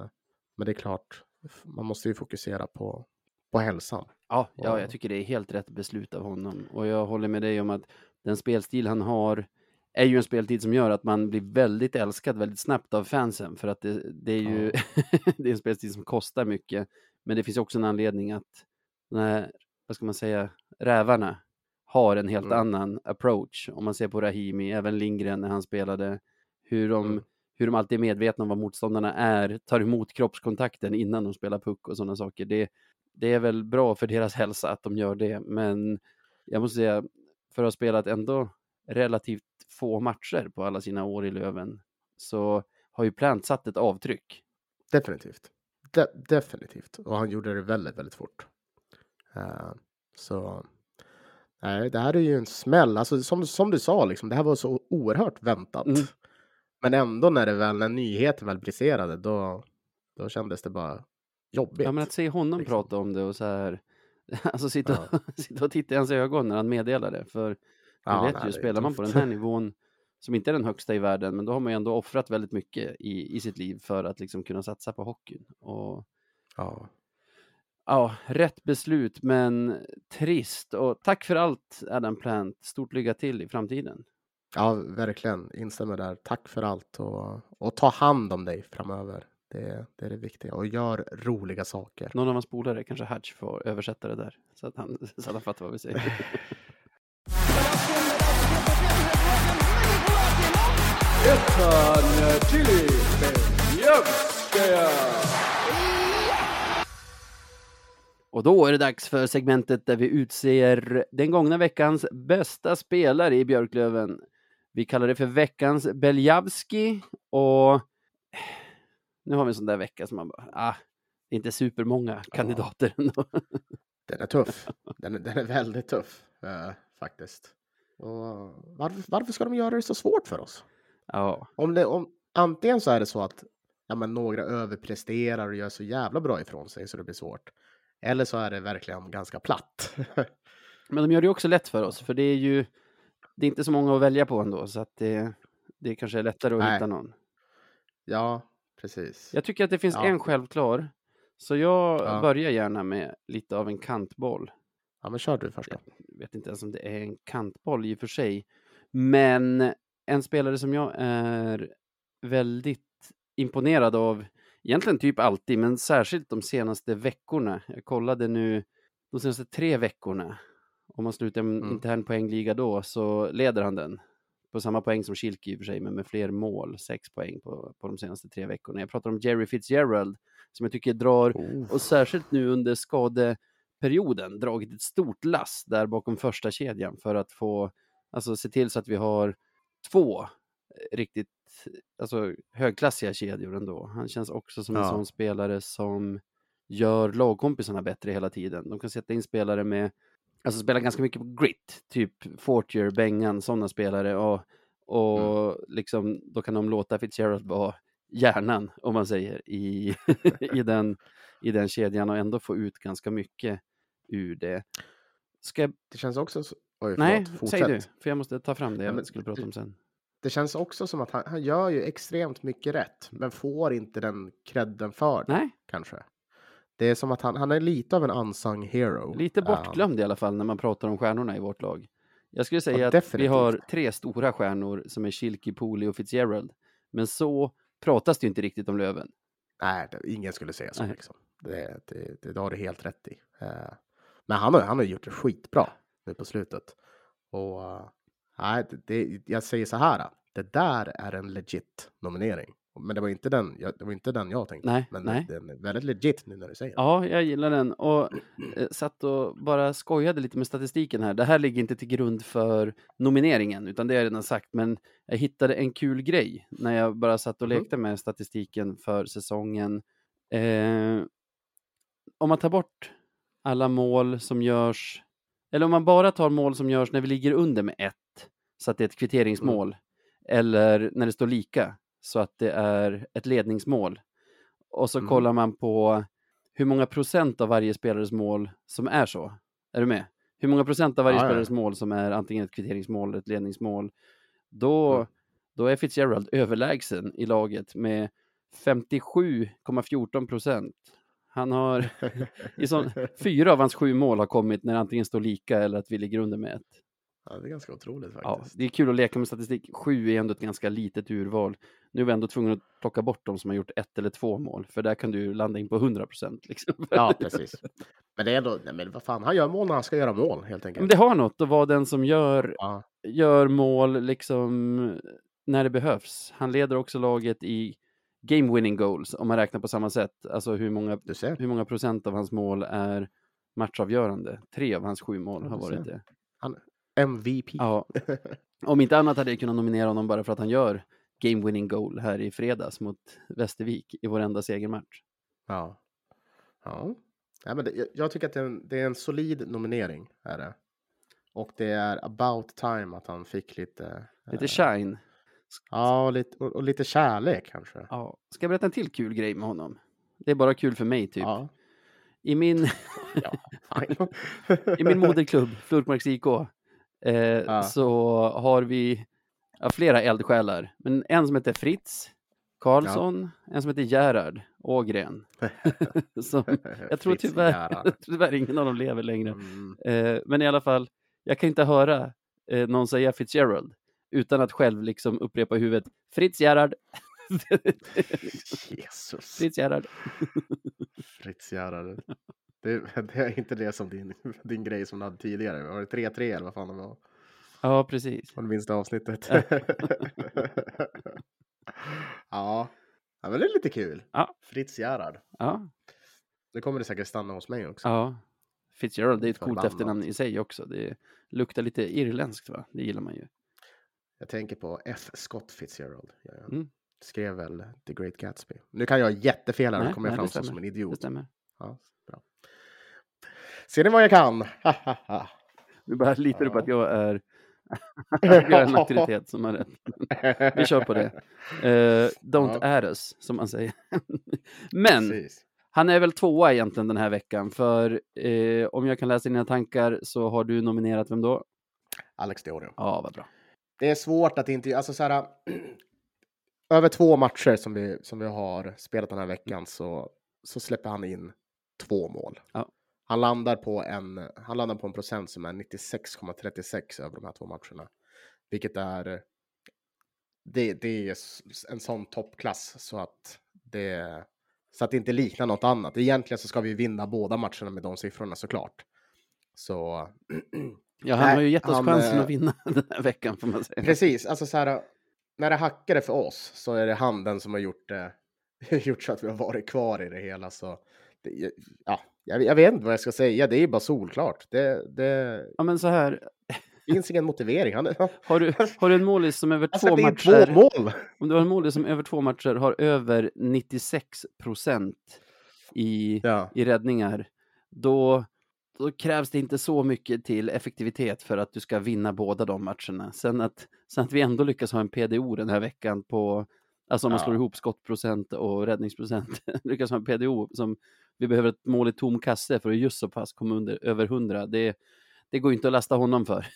Speaker 2: men det är klart, man måste ju fokusera på, på hälsan.
Speaker 1: Ja, ja,
Speaker 2: Ja.
Speaker 1: jag tycker det är helt rätt beslut av honom. Och jag håller med dig om att den spelstil han har är ju en speltid som gör att man blir väldigt älskad väldigt snabbt av fansen. För att det, det är ju det är en spelstil som kostar mycket. Men det finns också en anledning att här, vad ska man säga, rävarna har en helt
Speaker 2: Mm.
Speaker 1: annan approach. Om man ser på Rahimi, även Lindgren när han spelade, hur de,
Speaker 2: Mm.
Speaker 1: hur de alltid är medvetna om vad motståndarna är, tar emot kroppskontakten innan de spelar puck och sådana saker. Det, det är väl bra för deras hälsa att de gör det, men jag måste säga, för att ha spelat ändå relativt få matcher på alla sina år i Löven, så har ju Plant satt ett avtryck.
Speaker 2: Definitivt. De definitivt. Och han gjorde det väldigt, väldigt fort. Eh, så nej, det här är ju en smäll. Alltså, som, som du sa, liksom, det här var så oerhört väntat.
Speaker 1: Mm.
Speaker 2: Men ändå när, det väl, när nyheten väl briserade, då, då kändes det bara jobbigt.
Speaker 1: Ja, men att se honom
Speaker 2: liksom.
Speaker 1: prata om det och så här, alltså sitta, och- sitta och titta i hans ögon när han meddelar det, för du
Speaker 2: Ja,
Speaker 1: vet
Speaker 2: nej,
Speaker 1: ju, spelar man på den här nivån, som inte är den högsta i världen, men då har man ju ändå offrat väldigt mycket i, i sitt liv för att liksom kunna satsa på hockeyn. Och
Speaker 2: Ja,
Speaker 1: Ja, rätt beslut, men trist. Och tack för allt, Adam Plant. Stort lycka till i framtiden.
Speaker 2: ja, verkligen. Instämmer där. Tack för allt och, och ta hand om dig framöver. Det, det är det viktiga. Och gör roliga saker.
Speaker 1: Någon av hans polare, kanske Hatch, får översätta det där. Så att han, så att han fattar vad vi säger. Och då är det dags för segmentet där vi utser den gångna veckans bästa spelare i Björklöven. Vi kallar det för veckans Beljavski och nu har vi en sån där vecka som man bara, ah, det är inte supermånga kandidater ändå.
Speaker 2: Den är tuff. Den, är- den är väldigt tuff eh, faktiskt. Och varför, varför ska de göra det så svårt för oss?
Speaker 1: Ja,
Speaker 2: Om det, om, antingen så är det så att ja, men några överpresterar och gör så jävla bra ifrån sig så det blir svårt. Eller så är det verkligen ganska platt.
Speaker 1: Men de gör det också lätt för oss, för det är ju det är inte så många att välja på ändå, så att det, det kanske är lättare att
Speaker 2: Nej.
Speaker 1: hitta någon.
Speaker 2: Ja, precis.
Speaker 1: Jag tycker att det finns
Speaker 2: Ja.
Speaker 1: en självklar, så jag
Speaker 2: Ja.
Speaker 1: börjar gärna med lite av en kantboll.
Speaker 2: Ja, men kör du först då.
Speaker 1: Jag vet inte ens om det är en kantboll i och för sig, men en spelare som jag är väldigt imponerad av, egentligen typ alltid, men särskilt de senaste veckorna. Jag kollade nu de senaste tre veckorna. Om man slutar en
Speaker 2: Mm.
Speaker 1: intern poängliga då så leder han den. På samma poäng som Schilke i och för sig, men med fler mål. Sex poäng på, på de senaste tre veckorna. Jag pratar om Jerry Fitzgerald som jag tycker drar
Speaker 2: Oh.
Speaker 1: och särskilt nu under skadeperioden dragit ett stort lass där bakom första kedjan för att få, alltså se till så att vi har två eh, riktigt, alltså högklassiga kedjor ändå. Han känns också som en
Speaker 2: Ja.
Speaker 1: sån spelare som gör lagkompisarna bättre hela tiden. De kan sätta in spelare med, alltså spela ganska mycket på grit, typ Fortier, Bengan, sådana spelare och, och liksom då kan de låta Fitzgerald vara hjärnan, om man säger, i, i, den, i den kedjan och ändå få ut ganska mycket ur det. Ska.
Speaker 2: Det känns också... Oj,
Speaker 1: Nej,
Speaker 2: förlåt.
Speaker 1: säg
Speaker 2: Fortsätt.
Speaker 1: du, för jag måste ta fram det
Speaker 2: Ja,
Speaker 1: jag
Speaker 2: men
Speaker 1: skulle prata om sen.
Speaker 2: Det känns också som att han, han gör ju extremt mycket rätt, men får inte den credden för det,
Speaker 1: Nej,
Speaker 2: kanske. Det är som att han, han är lite av en unsung hero.
Speaker 1: lite
Speaker 2: Ja.
Speaker 1: bortglömd i alla fall när man pratar om stjärnorna i vårt lag. Jag skulle säga
Speaker 2: Ja,
Speaker 1: att vi
Speaker 2: definitivt.
Speaker 1: har tre stora stjärnor som är Schilke, Pooley och Fitzgerald. Men så pratas det ju inte riktigt om Löven.
Speaker 2: Nej, ingen skulle säga så. Liksom. Det, det, det, det har du helt rätt i. Eh, men han har, han har gjort det skitbra nu på slutet. Och nej, det, det, jag säger så här. Det där är en legit nominering. Men det var inte den jag, det var inte den jag tänkte.
Speaker 1: Nej,
Speaker 2: men
Speaker 1: nej.
Speaker 2: den är väldigt legit nu när du säger det.
Speaker 1: Ja, jag gillar den och eh, satt och bara skojade lite med statistiken här. Det här ligger inte till grund för nomineringen, utan det jag redan sagt, men jag hittade en kul grej när jag bara satt och
Speaker 2: Mhm.
Speaker 1: lekte med statistiken för säsongen. Eh, om man tar bort alla mål som görs, eller om man bara tar mål som görs när vi ligger under med ett, så att det är ett kvitteringsmål, eller när det står lika, så att det är ett ledningsmål. Och så
Speaker 2: Mhm.
Speaker 1: kollar man på hur många procent av varje spelares mål som är så. Är du med? Hur många procent av varje
Speaker 2: Ja, ja.
Speaker 1: spelares mål som är antingen ett kvitteringsmål eller ett ledningsmål. Då,
Speaker 2: Mm.
Speaker 1: då är Fitzgerald överlägsen i laget med 57,14 procent. Han har, i sån, fyra av hans sju mål har kommit när det antingen står lika eller att vi ligger under med ett.
Speaker 2: Ja, det är ganska otroligt
Speaker 1: Ja,
Speaker 2: faktiskt.
Speaker 1: det är kul att leka med statistik. Sju är ändå ett ganska litet urval. Nu är vi ändå tvungna att plocka bort de som har gjort ett eller två mål, för där kan du landa in på 100 procent. Liksom.
Speaker 2: Ja, precis. Men det är ändå, nej men vad fan, han gör mål när han ska göra mål helt
Speaker 1: Men
Speaker 2: enkelt.
Speaker 1: det har något att vara den som gör,
Speaker 2: Ja,
Speaker 1: gör mål liksom när det behövs. Han leder också laget i game winning goals, om man räknar på samma sätt. Alltså hur många, hur många procent av hans mål är matchavgörande. Tre av hans sju mål
Speaker 2: Ja,
Speaker 1: har varit det.
Speaker 2: MVP.
Speaker 1: Ja, om inte annat hade jag kunnat nominera honom bara för att han gör game winning goal här i fredags mot Västervik i vår enda segermatch.
Speaker 2: Ja. Ja. Nej, men det, jag, jag tycker att det är, en, det är en solid nominering. Är det. Och det är about time att han fick lite...
Speaker 1: Lite
Speaker 2: eh,
Speaker 1: shine.
Speaker 2: Ja, och lite, och, och lite kärlek kanske.
Speaker 1: Ja. Ska jag berätta en till kul grej med honom? Det är bara kul för mig typ.
Speaker 2: Ja.
Speaker 1: I min,
Speaker 2: ja.
Speaker 1: I min moderklubb, Flurkmarks IK, eh,
Speaker 2: Ja.
Speaker 1: så har vi ja, flera eldsjälar. Men en som heter Fritz Karlsson, en som heter Gerhard Ågren. som, jag tror tyvärr, tyvärr ingen av dem lever längre.
Speaker 2: Mm.
Speaker 1: Eh, men i alla fall, jag kan inte höra eh, någon säga Fitzgerald utan att själv liksom upprepa i huvudet Fritz Gerhard.
Speaker 2: Jesus.
Speaker 1: Fritz Gerhard.
Speaker 2: Fritz Gerhard. Det, det är inte det som din, din grej som du hade tidigare. Var det 3-3 eller vad fan det var?
Speaker 1: Ja, precis.
Speaker 2: Från det minsta avsnittet.
Speaker 1: Ja.
Speaker 2: ja. ja, men det är lite kul.
Speaker 1: Ja.
Speaker 2: Fritz Gerhard.
Speaker 1: Ja,
Speaker 2: Nu kommer det säkert stanna hos mig också.
Speaker 1: ja. Fitzgerald, det är ett coolt efternamn i sig också. Det luktar lite irländskt, va? Det gillar man ju.
Speaker 2: Jag tänker på F. Scott Fitzgerald. Jag
Speaker 1: Mm.
Speaker 2: skrev väl The Great Gatsby. Nu kan jag jättefel här, nu kommer jag
Speaker 1: det
Speaker 2: framstå som en
Speaker 1: Det
Speaker 2: idiot.
Speaker 1: stämmer.
Speaker 2: Ja, bra. Ser ni vad jag kan?
Speaker 1: Nu bara litar du på
Speaker 2: Ja.
Speaker 1: att jag är, jag är en auktoritet som har rätt. Vi kör på det. Eh, don't
Speaker 2: Ja.
Speaker 1: add us, som man säger. Men
Speaker 2: Precis.
Speaker 1: Han är väl tvåa egentligen den här veckan, för eh, om jag kan läsa dina tankar så har du nominerat vem då?
Speaker 2: Alex Diorio.
Speaker 1: Ja, vad bra.
Speaker 2: Det är svårt att inte, alltså så här, över två matcher som vi, som vi har spelat den här veckan så, så släpper han in två mål.
Speaker 1: Ja.
Speaker 2: Han landar på en, han landar på en procent som är 96,36 över de här två matcherna. Vilket är, det, det är en sån toppklass så att det, så att det inte liknar något annat. Egentligen så ska vi vinna båda matcherna med de siffrorna såklart. Så
Speaker 1: Ja, han
Speaker 2: Nej,
Speaker 1: har ju gett oss
Speaker 2: han,
Speaker 1: chansen
Speaker 2: eh,
Speaker 1: att vinna den här veckan får man säga.
Speaker 2: Precis, alltså så här, när det hackade för oss så är det han den som har gjort det, gjort så att vi har varit kvar i det hela. Så det, ja, jag, jag vet inte vad jag ska säga, det är bara solklart. Det, det
Speaker 1: Ja, men så här,
Speaker 2: finns ingen motivering. Han,
Speaker 1: har du, har du en målis som över
Speaker 2: alltså,
Speaker 1: två matcher,
Speaker 2: två mål!
Speaker 1: om du har en målis som över två matcher har över 96 procent i,
Speaker 2: Ja.
Speaker 1: i räddningar, då, då krävs det inte så mycket till effektivitet för att du ska vinna båda de matcherna. Sen att, sen att vi ändå lyckas ha en PDO den här veckan på, alltså om man
Speaker 2: Ja.
Speaker 1: slår ihop skottprocent och räddningsprocent, lyckas ha en PDO som vi behöver ett mål i tom kasse för att just så pass komma under över 100. Det, det går inte att lasta honom för.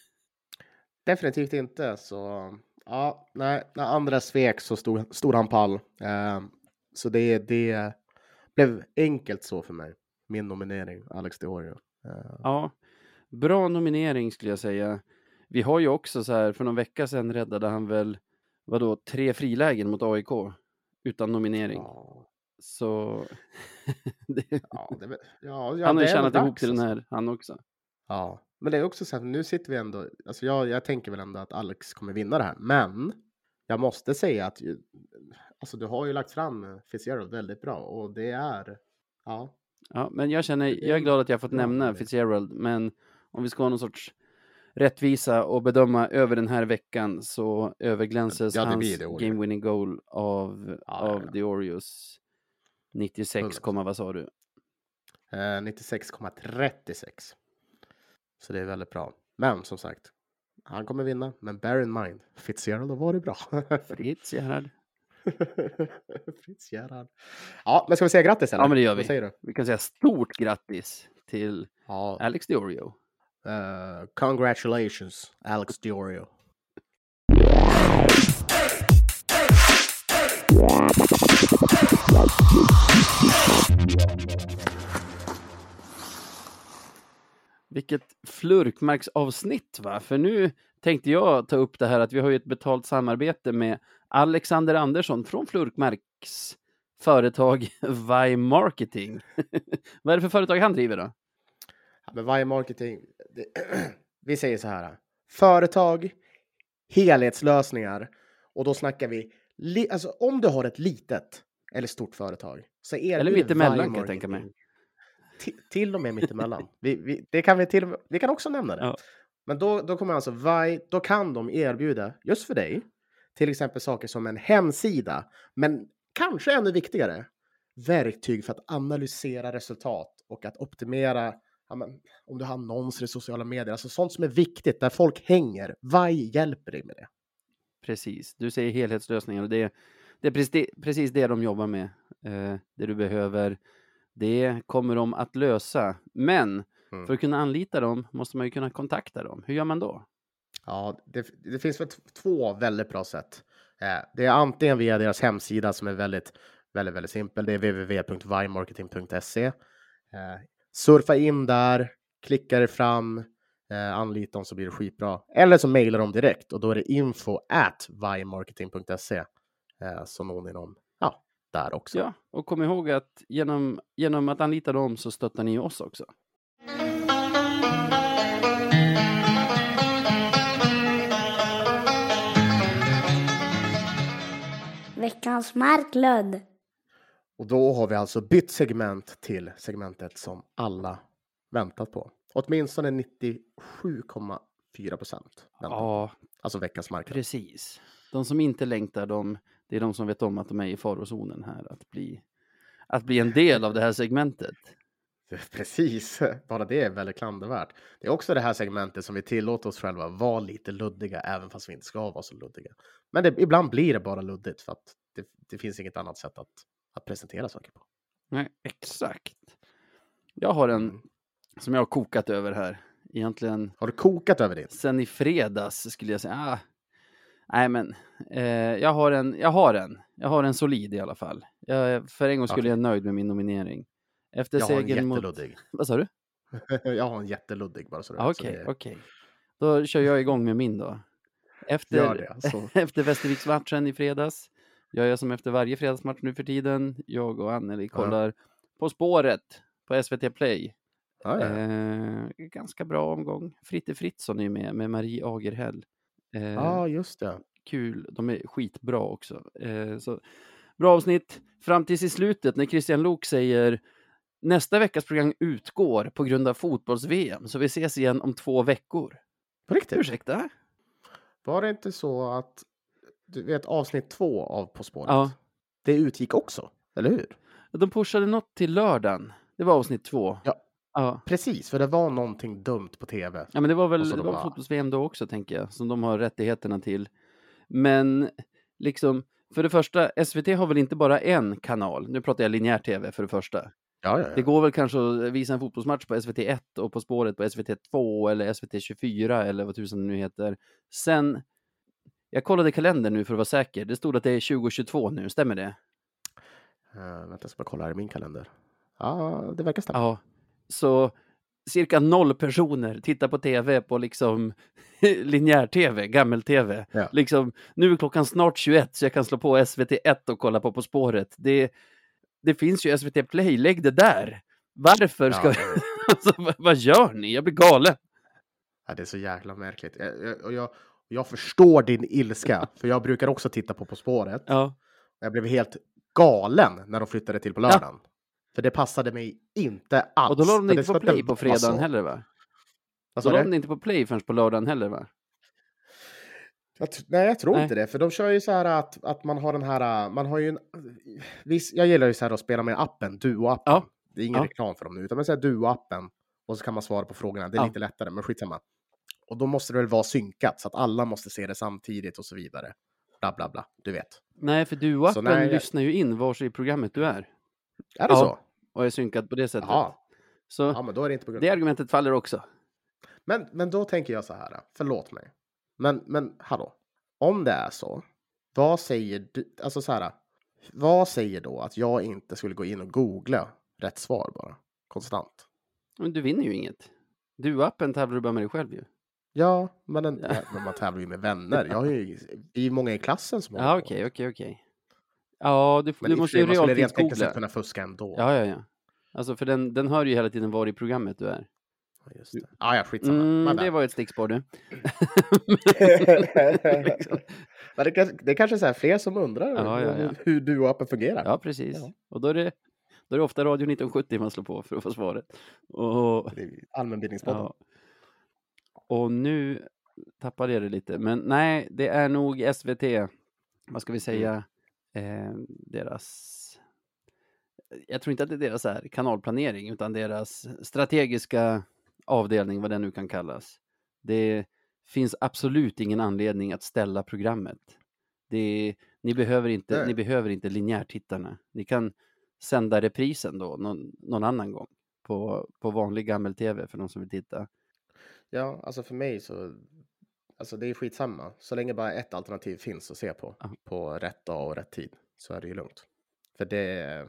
Speaker 2: Definitivt inte. Så ja, nej, när andra svek så stod, stod han pall. Eh, så det, det blev enkelt så för mig. Min nominering, Alex Diorio.
Speaker 1: Ja, bra nominering skulle jag säga. Vi har ju också så här, för någon vecka sedan räddade han väl, vadå, tre frilägen mot AIK utan nominering.
Speaker 2: ja,
Speaker 1: Så det,
Speaker 2: ja, det, ja, ja,
Speaker 1: han har ju tjänat ihop till den
Speaker 2: alltså.
Speaker 1: här, han också.
Speaker 2: Ja, men det är också så att nu sitter vi ändå, alltså jag, jag tänker väl ändå att Alex kommer vinna det här, men jag måste säga att ju, alltså du har ju lagt fram Fitzgerald väldigt bra och det är, ja,
Speaker 1: Ja, men jag känner, jag är glad att jag fått nämna. Fitzgerald, men om vi ska ha någon sorts rättvisa och bedöma över den här veckan så överglänses
Speaker 2: Ja,
Speaker 1: hans game winning goal av,
Speaker 2: Ja,
Speaker 1: av
Speaker 2: ja,
Speaker 1: The Oreos 96,
Speaker 2: 100%.
Speaker 1: vad sa du?
Speaker 2: eh, 96,36. Så det är väldigt bra. Men som sagt, han kommer vinna, men bear in mind, Fitzgerald har varit bra.
Speaker 1: Fritz Gerhard.
Speaker 2: Ja, men ska vi säga grattis eller?
Speaker 1: Ja, men det gör
Speaker 2: Vad
Speaker 1: vi.
Speaker 2: säger du?
Speaker 1: Vi kan säga stort grattis till
Speaker 2: Ja,
Speaker 1: Alex Diorio.
Speaker 2: eh, congratulations, Alex Diorio.
Speaker 1: Vilket flurkmarksavsnitt va? För nu tänkte jag ta upp det här att vi har ju ett betalt samarbete med Alexander Andersson från Flurkmarks företag Vi Marketing. Vad är det för företag han driver då?
Speaker 2: Ja, men varje marketing, det, vi säger så här. Företag, helhetslösningar och då snackar vi, li, alltså om du har ett litet eller stort företag så erbjuder
Speaker 1: Eller mittemellan kan jag tänka mig.
Speaker 2: Marketing ti- Till och med mittemellan. vi, vi, det kan vi till vi kan också nämna det.
Speaker 1: Ja.
Speaker 2: Men då, då kommer alltså Vi, då kan de erbjuda just för dig till exempel saker som en hemsida, men kanske ännu viktigare verktyg för att analysera resultat och att optimera ja, men, om du har annonser i sociala medier, alltså sånt som är viktigt där folk hänger. Vi hjälper dig med det.
Speaker 1: Precis, du säger helhetslösningar och det, det är precis, precis det de jobbar med. Eh, det du behöver, det kommer de att lösa. Men
Speaker 2: Mm.
Speaker 1: för att kunna anlita dem måste man ju kunna kontakta dem. Hur gör man då?
Speaker 2: Ja, det, det finns väl två väldigt bra sätt. Eh, det är antingen via deras hemsida som är väldigt, väldigt, väldigt simpel. Det är www.vimarketing.se. Eh, surfa in där, klicka dig fram, eh, anlita dem så blir det skitbra. Eller så mejlar de direkt och då är det info at vimarketing.se. Eh, så når ni dem ja, där också.
Speaker 1: Ja, och kom ihåg att genom, genom att anlita dem så stöttar ni oss också.
Speaker 4: Veckans Marklund.
Speaker 2: Och då har vi alltså bytt segment till segmentet som alla väntat på. Åtminstone 97,4 procent.
Speaker 1: Ja,
Speaker 2: Alltså veckans marknad.
Speaker 1: precis. De som inte längtar, de, det är de som vet om att de är i farozonen här, att bli, att bli en del av det här segmentet.
Speaker 2: Precis, bara det är väldigt klandervärt. Det är också det här segmentet som vi tillåter oss själva vara lite luddiga, även fast vi inte ska vara så luddiga. Men det, ibland blir det bara luddigt för att det, det finns inget annat sätt att, att presentera saker på.
Speaker 1: Nej, exakt. Jag har en
Speaker 2: Mm.
Speaker 1: som jag har kokat över här. Egentligen
Speaker 2: Har du kokat över din?
Speaker 1: sen i fredags skulle jag säga. Ah, nej, men eh, jag har en. Jag har en. Jag har en solid i alla fall. Jag, för en gång skulle jag nöjd med min nominering. Efter
Speaker 2: Jag har en
Speaker 1: segern mot... Vad sa du?
Speaker 2: jag har en jätteluddig bara så du
Speaker 1: Ah, Okej, okej. Då kör jag igång med min då. Efter,
Speaker 2: Gör det. Så.
Speaker 1: efter Västerviksmatchen i fredags. Jag gör som efter varje fredagsmatch nu för tiden. Jag och Anneli kollar På spåret på SVT Play.
Speaker 2: Ja, ja.
Speaker 1: Eh, ganska bra omgång. Fritte Fritzson är med, med Marie Agerhäll. Eh,
Speaker 2: ja, just det.
Speaker 1: Kul, de är skitbra också. Eh, så, bra avsnitt. Fram tills i slutet när Christian Lok säger nästa veckas program utgår på grund av fotbolls-VM, så vi ses igen om två veckor.
Speaker 2: På riktigt?
Speaker 1: Ursäkta?
Speaker 2: Var det inte så att du vet avsnitt två av På spåret?
Speaker 1: Ja.
Speaker 2: Det utgick också, eller hur?
Speaker 1: De pushade något till lördagen. Det var avsnitt två.
Speaker 2: Ja.
Speaker 1: Ja,
Speaker 2: Precis, för det var någonting dumt på tv.
Speaker 1: ja men det var väl det
Speaker 2: de
Speaker 1: var
Speaker 2: bara-
Speaker 1: fotbolls-VM då också, tänker jag, som de har rättigheterna till. Men liksom, för det första, SVT har väl inte bara en kanal. Nu pratar jag linjär tv för det första.
Speaker 2: Ja, ja,
Speaker 1: Det
Speaker 2: ja.
Speaker 1: går väl kanske att visa en fotbollsmatch på SVT1 och På spåret på SVT2 eller SVT24 eller vad tusan det nu heter. Sen, jag kollade kalendern nu för att vara säker. Det stod att det är 2022 nu, stämmer det?
Speaker 2: Uh, vänta, jag ska bara kolla här i min kalender. Ja, det verkar stämma.
Speaker 1: Ja. Så cirka noll personer tittar på tv på liksom linjär-tv, gammel-tv.
Speaker 2: Ja.
Speaker 1: Liksom, nu är klockan snart 21 så jag kan slå på SVT1 och kolla på På spåret. Det, det finns ju SVT Play, lägg det där. Varför ska...
Speaker 2: Ja,
Speaker 1: alltså, vad, gör ni? Jag blir galen.
Speaker 2: Ja, det är så jäkla märkligt. Jag, jag, och jag, jag förstår din ilska, för jag brukar också titta på På spåret.
Speaker 1: Ja.
Speaker 2: Jag blev helt galen när de flyttade till på lördagen. För det passade mig inte alls.
Speaker 1: Och då la de inte på play på fredagen heller va?
Speaker 2: Vad
Speaker 1: Då la de inte på play förrän på lördagen heller va?
Speaker 2: Jag nej, jag tror
Speaker 1: Nej.
Speaker 2: inte det. För de kör ju så här att, att man har den här, man har ju en... Viss, jag gillar ju så här att spela med appen, Duo-appen.
Speaker 1: Ja.
Speaker 2: Det är ingen
Speaker 1: Ja.
Speaker 2: reklam för dem nu, utan man säger Duo-appen. Och så kan man svara på frågorna. Det är
Speaker 1: Ja.
Speaker 2: lite lättare, men skitsamma. Och då måste det väl vara synkat, så att alla måste se det samtidigt och så vidare. Bla, bla, bla. Du vet.
Speaker 1: Nej, för
Speaker 2: Så
Speaker 1: du-appen
Speaker 2: nej,
Speaker 1: lyssnar ju in vars i programmet du är.
Speaker 2: Är det så?
Speaker 1: Och är synkad på det sättet.
Speaker 2: Jaha.
Speaker 1: Så
Speaker 2: Ja, men då är det inte på grund
Speaker 1: det argumentet faller också.
Speaker 2: Men, men då tänker jag så här, förlåt mig. Men, men hallå, om det är så, vad säger du, alltså så här, vad säger då att jag inte skulle gå in och googla rätt svar bara, konstant?
Speaker 1: Men du vinner ju inget. Du-appen tävlar du bara med dig själv ju.
Speaker 2: Ja, men, en,
Speaker 1: Ja.
Speaker 2: ja. men man tävlar ju med vänner. Jag har ju, det är ju många i klassen som
Speaker 1: Ja,
Speaker 2: håller på.
Speaker 1: okej, okej, okej. Ja, du,
Speaker 2: Men
Speaker 1: du måste ju
Speaker 2: man skulle rent
Speaker 1: realtidsgoogla.
Speaker 2: sett kunna fuska ändå.
Speaker 1: Ja, ja, ja. Alltså, för den, den hör ju hela tiden var i programmet du är.
Speaker 2: Ja, just det. Ah, ja, skitsamma.
Speaker 1: Mm, det var ett stickspår du. Liksom.
Speaker 2: Men det, kanske- det är kanske är så här fler som undrar
Speaker 1: Ja, ja, ja.
Speaker 2: hur, hur du-appen fungerar.
Speaker 1: Ja, precis.
Speaker 2: Ja.
Speaker 1: Och då är, det, då är det ofta Radio 1970 man slår på för att få svaret. Och,
Speaker 2: Allmänbildningspodden.
Speaker 1: ja. och nu tappade jag det lite. Men nej, det är nog SVT, vad ska vi säga, eh, deras... Jag tror inte att det är deras här, kanalplanering, utan deras strategiska avdelning, vad det nu kan kallas. Det finns absolut ingen anledning att ställa programmet. Det, ni, behöver inte,
Speaker 2: Nej.
Speaker 1: ni behöver inte linjärtittarna. Ni kan sända reprisen då någon, någon annan gång på, på vanlig gammel-tv för de som vill titta.
Speaker 2: Ja, alltså för mig så, alltså det är skitsamma. Så länge bara ett alternativ finns att se på,
Speaker 1: Ja.
Speaker 2: på rätt dag och rätt tid, så är det ju lugnt. För det,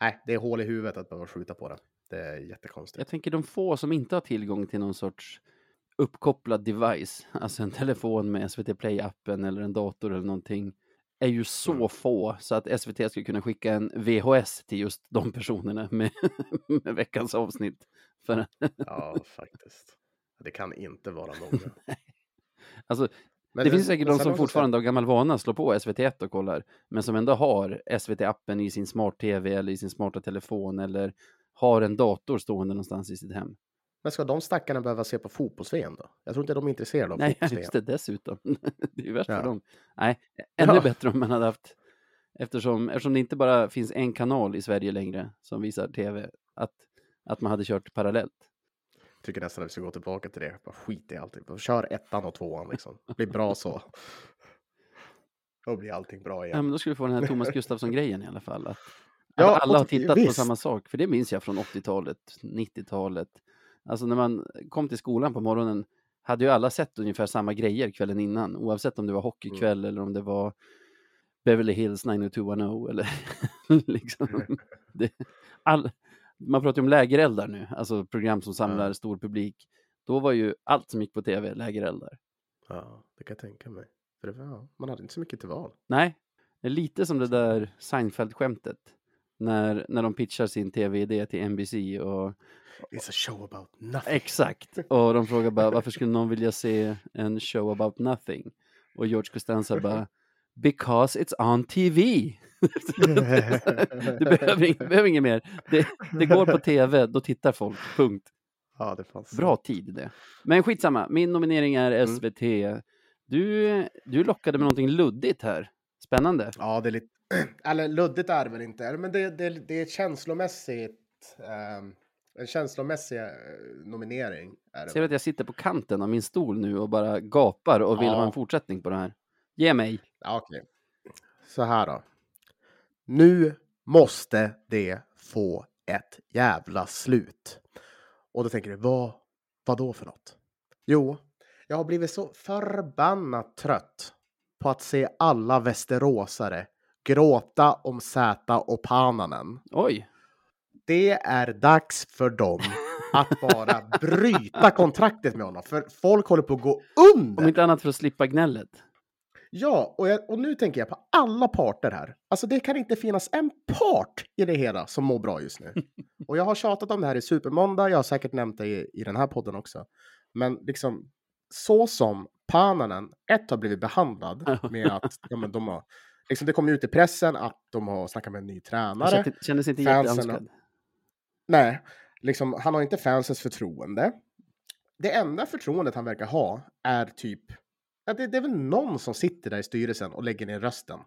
Speaker 2: nej, det är hål i huvudet att behöva skjuta på det. Det är jättekonstigt.
Speaker 1: Jag tänker de få som inte har tillgång till någon sorts uppkopplad device, alltså en telefon med SVT Play-appen eller en dator eller någonting, är ju så
Speaker 2: Mm.
Speaker 1: få så att SVT skulle kunna skicka en VHS till just de personerna med, med veckans avsnitt. För,
Speaker 2: Ja, faktiskt. Det kan inte vara många.
Speaker 1: alltså,
Speaker 2: Men
Speaker 1: det finns säkert de som fortfarande av gammal vana slår på SVT1 och kollar, men som ändå har SVT-appen i sin smart-tv eller i sin smarta telefon eller har en dator stående någonstans i sitt hem.
Speaker 2: Men ska de stackarna behöva se på fotbolls-VM då? Jag tror inte de är intresserade av
Speaker 1: Nej, just det, dessutom. det är ju värst
Speaker 2: Ja.
Speaker 1: för dem. Nej, ännu
Speaker 2: Ja.
Speaker 1: bättre om man hade haft, eftersom, eftersom det inte bara finns en kanal i Sverige längre som visar tv, att, att man hade kört parallellt.
Speaker 2: Tycker nästan att vi ska gå tillbaka till det. Bara skit i allting. Bara Kör ettan och tvåan liksom. Det blir bra så. Då blir allting bra
Speaker 1: Ja,
Speaker 2: igen.
Speaker 1: men då skulle vi få den här Thomas Gustafsson-grejen i alla fall. Att,
Speaker 2: Ja,
Speaker 1: att alla har tittat på
Speaker 2: visst.
Speaker 1: samma sak. För det minns jag från 80-talet, 90-talet. Alltså när man kom till skolan på morgonen hade ju alla sett ungefär samma grejer kvällen innan. Oavsett om det var hockeykväll eller om det var Beverly Hills 90210 eller liksom. Det, all, man pratar ju om lägereldar nu, alltså program som samlar
Speaker 2: Ja.
Speaker 1: stor publik. Då var ju allt som gick på tv lägereldar.
Speaker 2: Ja, det kan jag tänka mig. För det var, man hade inte så mycket till val.
Speaker 1: Nej, det är lite som det där Seinfeld-skämtet. När, när de pitchar sin tv-idé till NBC och
Speaker 2: It's a show about nothing.
Speaker 1: exakt. Och de frågar bara varför skulle någon vilja se en show about nothing? Och George Costanza bara Because it's on TV. du behöver, ing- behöver inget mer. Det, det går på tv, då tittar folk. Punkt.
Speaker 2: Ja, det fanns.
Speaker 1: Bra tid det. Men skitsamma, min nominering är
Speaker 2: Mm.
Speaker 1: SVT. Du, du lockade med någonting luddigt här. Spännande.
Speaker 2: Ja, det är lite... Eller luddigt är det väl inte, men det, det, det är känslomässigt... ehm, en känslomässig eh, nominering. Är det
Speaker 1: Ser du att jag sitter på kanten av min stol nu och bara gapar och vill
Speaker 2: Ja.
Speaker 1: ha en fortsättning på det här? Ge mig.
Speaker 2: Ja, okej. Så här då. Nu måste det få ett jävla slut. Och då tänker du, vad, vad då för något? Jo, jag har blivit så förbannat trött på att se alla västeråsare gråta om Zäta och Pananen.
Speaker 1: Oj,
Speaker 2: Det är dags för dem att bara bryta kontraktet med honom. För folk håller på att gå under.
Speaker 1: om inte annat för att slippa gnället.
Speaker 2: Ja, och, jag, och nu tänker jag på alla parter här. Alltså det kan inte finnas en part i det hela som mår bra just nu. Och jag har tjatat om det här i Supermåndag, jag har säkert nämnt det i, i den här podden också. Men liksom, så som Pananen, ett har blivit behandlad med att ja, men de har, liksom det kom ut i pressen att de har snackat med en ny tränare.
Speaker 1: kände, kände sig inte jätteönskad.
Speaker 2: Nej, liksom, han har inte fansens förtroende. Det enda förtroendet han verkar ha är typ, ja, det, det är väl någon som sitter där i styrelsen och lägger ner rösten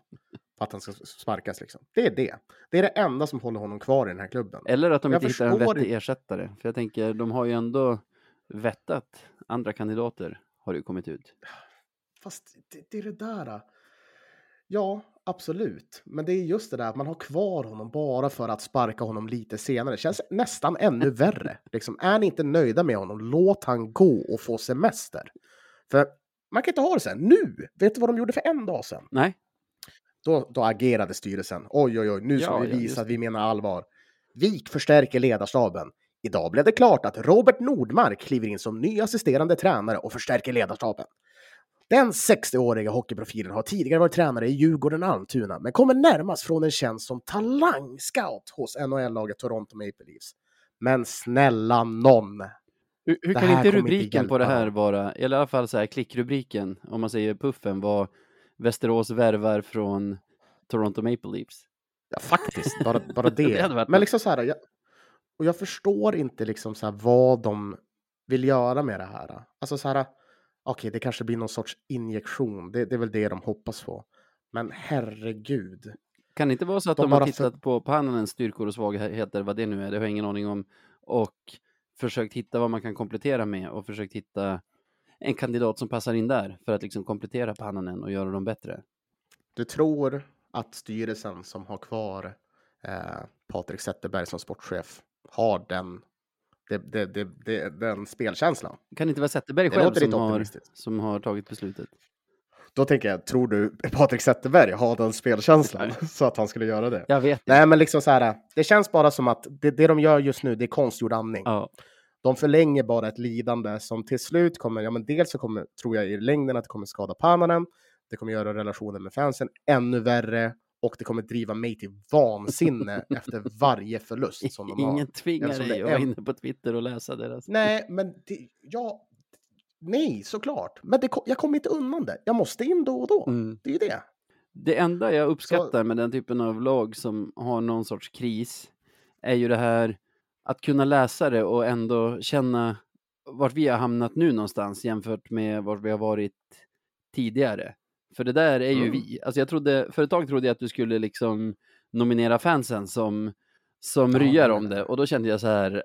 Speaker 2: för att han ska sparkas. Liksom. Det är det. Det är det enda som håller honom kvar i den här klubben.
Speaker 1: Eller att de
Speaker 2: Jag
Speaker 1: inte hittar en vettig ersättare. För jag tänker, de har ju ändå vettat andra kandidater, har det kommit ut.
Speaker 2: Fast det, det är det där. Ja, absolut. Men det är just det där att man har kvar honom bara för att sparka honom lite senare. Det känns nästan ännu värre. Liksom, är ni inte nöjda med honom, låt han gå och få semester. För man kan inte ha det här. Nu! Vet du vad de gjorde för en dag sedan?
Speaker 1: Nej,
Speaker 2: Då, då agerade styrelsen. Oj, oj, oj, nu ska
Speaker 1: Ja,
Speaker 2: vi
Speaker 1: ja,
Speaker 2: visa att
Speaker 1: det.
Speaker 2: vi menar allvar. Vik förstärker ledarstaben. Idag blev det klart att Robert Nordmark kliver in som ny assisterande tränare och förstärker ledarstaben. Den 60-åriga hockeyprofilen har tidigare varit tränare i Djurgården Almtuna, men kommer närmast från en tjänst som talangscout hos NHL-laget Toronto Maple Leafs. Men snälla nån!
Speaker 1: hur, hur kan inte
Speaker 2: kommer inte
Speaker 1: rubriken på det här vara, eller i alla fall så här klickrubriken, om man säger puffen, var Västerås värvar från Toronto Maple Leafs.
Speaker 2: Ja, faktiskt, bara, bara det.
Speaker 1: Det
Speaker 2: Men liksom så här, jag, och jag förstår inte liksom så vad de vill göra med det här. Alltså så här, okej, det kanske blir någon sorts injektion. Det, det är väl det de hoppas på. Men herregud.
Speaker 1: Kan det inte vara så att
Speaker 2: De
Speaker 1: de, har tittat på Pannanens styrkor och svagheter, vad det nu är, det har jag ingen aning om, och försökt hitta vad man kan komplettera med och försökt hitta en kandidat som passar in där för att liksom komplettera Pannanen och göra dem bättre.
Speaker 2: Du tror att styrelsen som har kvar eh, Patrik Zetterberg som sportchef har den, det, det, det, den spelkänslan?
Speaker 1: Kan det inte vara Zetterberg själv som har, som har tagit beslutet?
Speaker 2: Då tänker jag, tror du Patrik Zetterberg har den spelkänslan så att han skulle göra det?
Speaker 1: Jag vet inte.
Speaker 2: Nej, men liksom så här. Det känns bara som att det, det de gör just nu, det är konstgjord andning.
Speaker 1: Ja,
Speaker 2: De förlänger bara ett lidande som till slut kommer, ja men dels så kommer, tror jag i längden att det kommer skada Pananen, det kommer göra relationen med fansen ännu värre och det kommer driva mig till vansinne efter varje förlust som de har.
Speaker 1: ingen tvingar dig att vara inne på Twitter och läsa deras.
Speaker 2: Nej, men det, ja, nej, såklart. Men det, jag kommer inte undan det. Jag måste in då och då.
Speaker 1: Mm.
Speaker 2: Det är ju det.
Speaker 1: Det enda jag uppskattar med den typen av lag som har någon sorts kris är ju det här att kunna läsa det och ändå känna vart vi har hamnat nu någonstans jämfört med vart vi har varit tidigare. För det där är ju
Speaker 2: Mm.
Speaker 1: vi. Alltså jag trodde, för ett tag trodde jag att du skulle liksom nominera fansen som, som
Speaker 2: Ja,
Speaker 1: ryar
Speaker 2: nej,
Speaker 1: om
Speaker 2: nej,
Speaker 1: det
Speaker 2: nej.
Speaker 1: och då kände jag så här,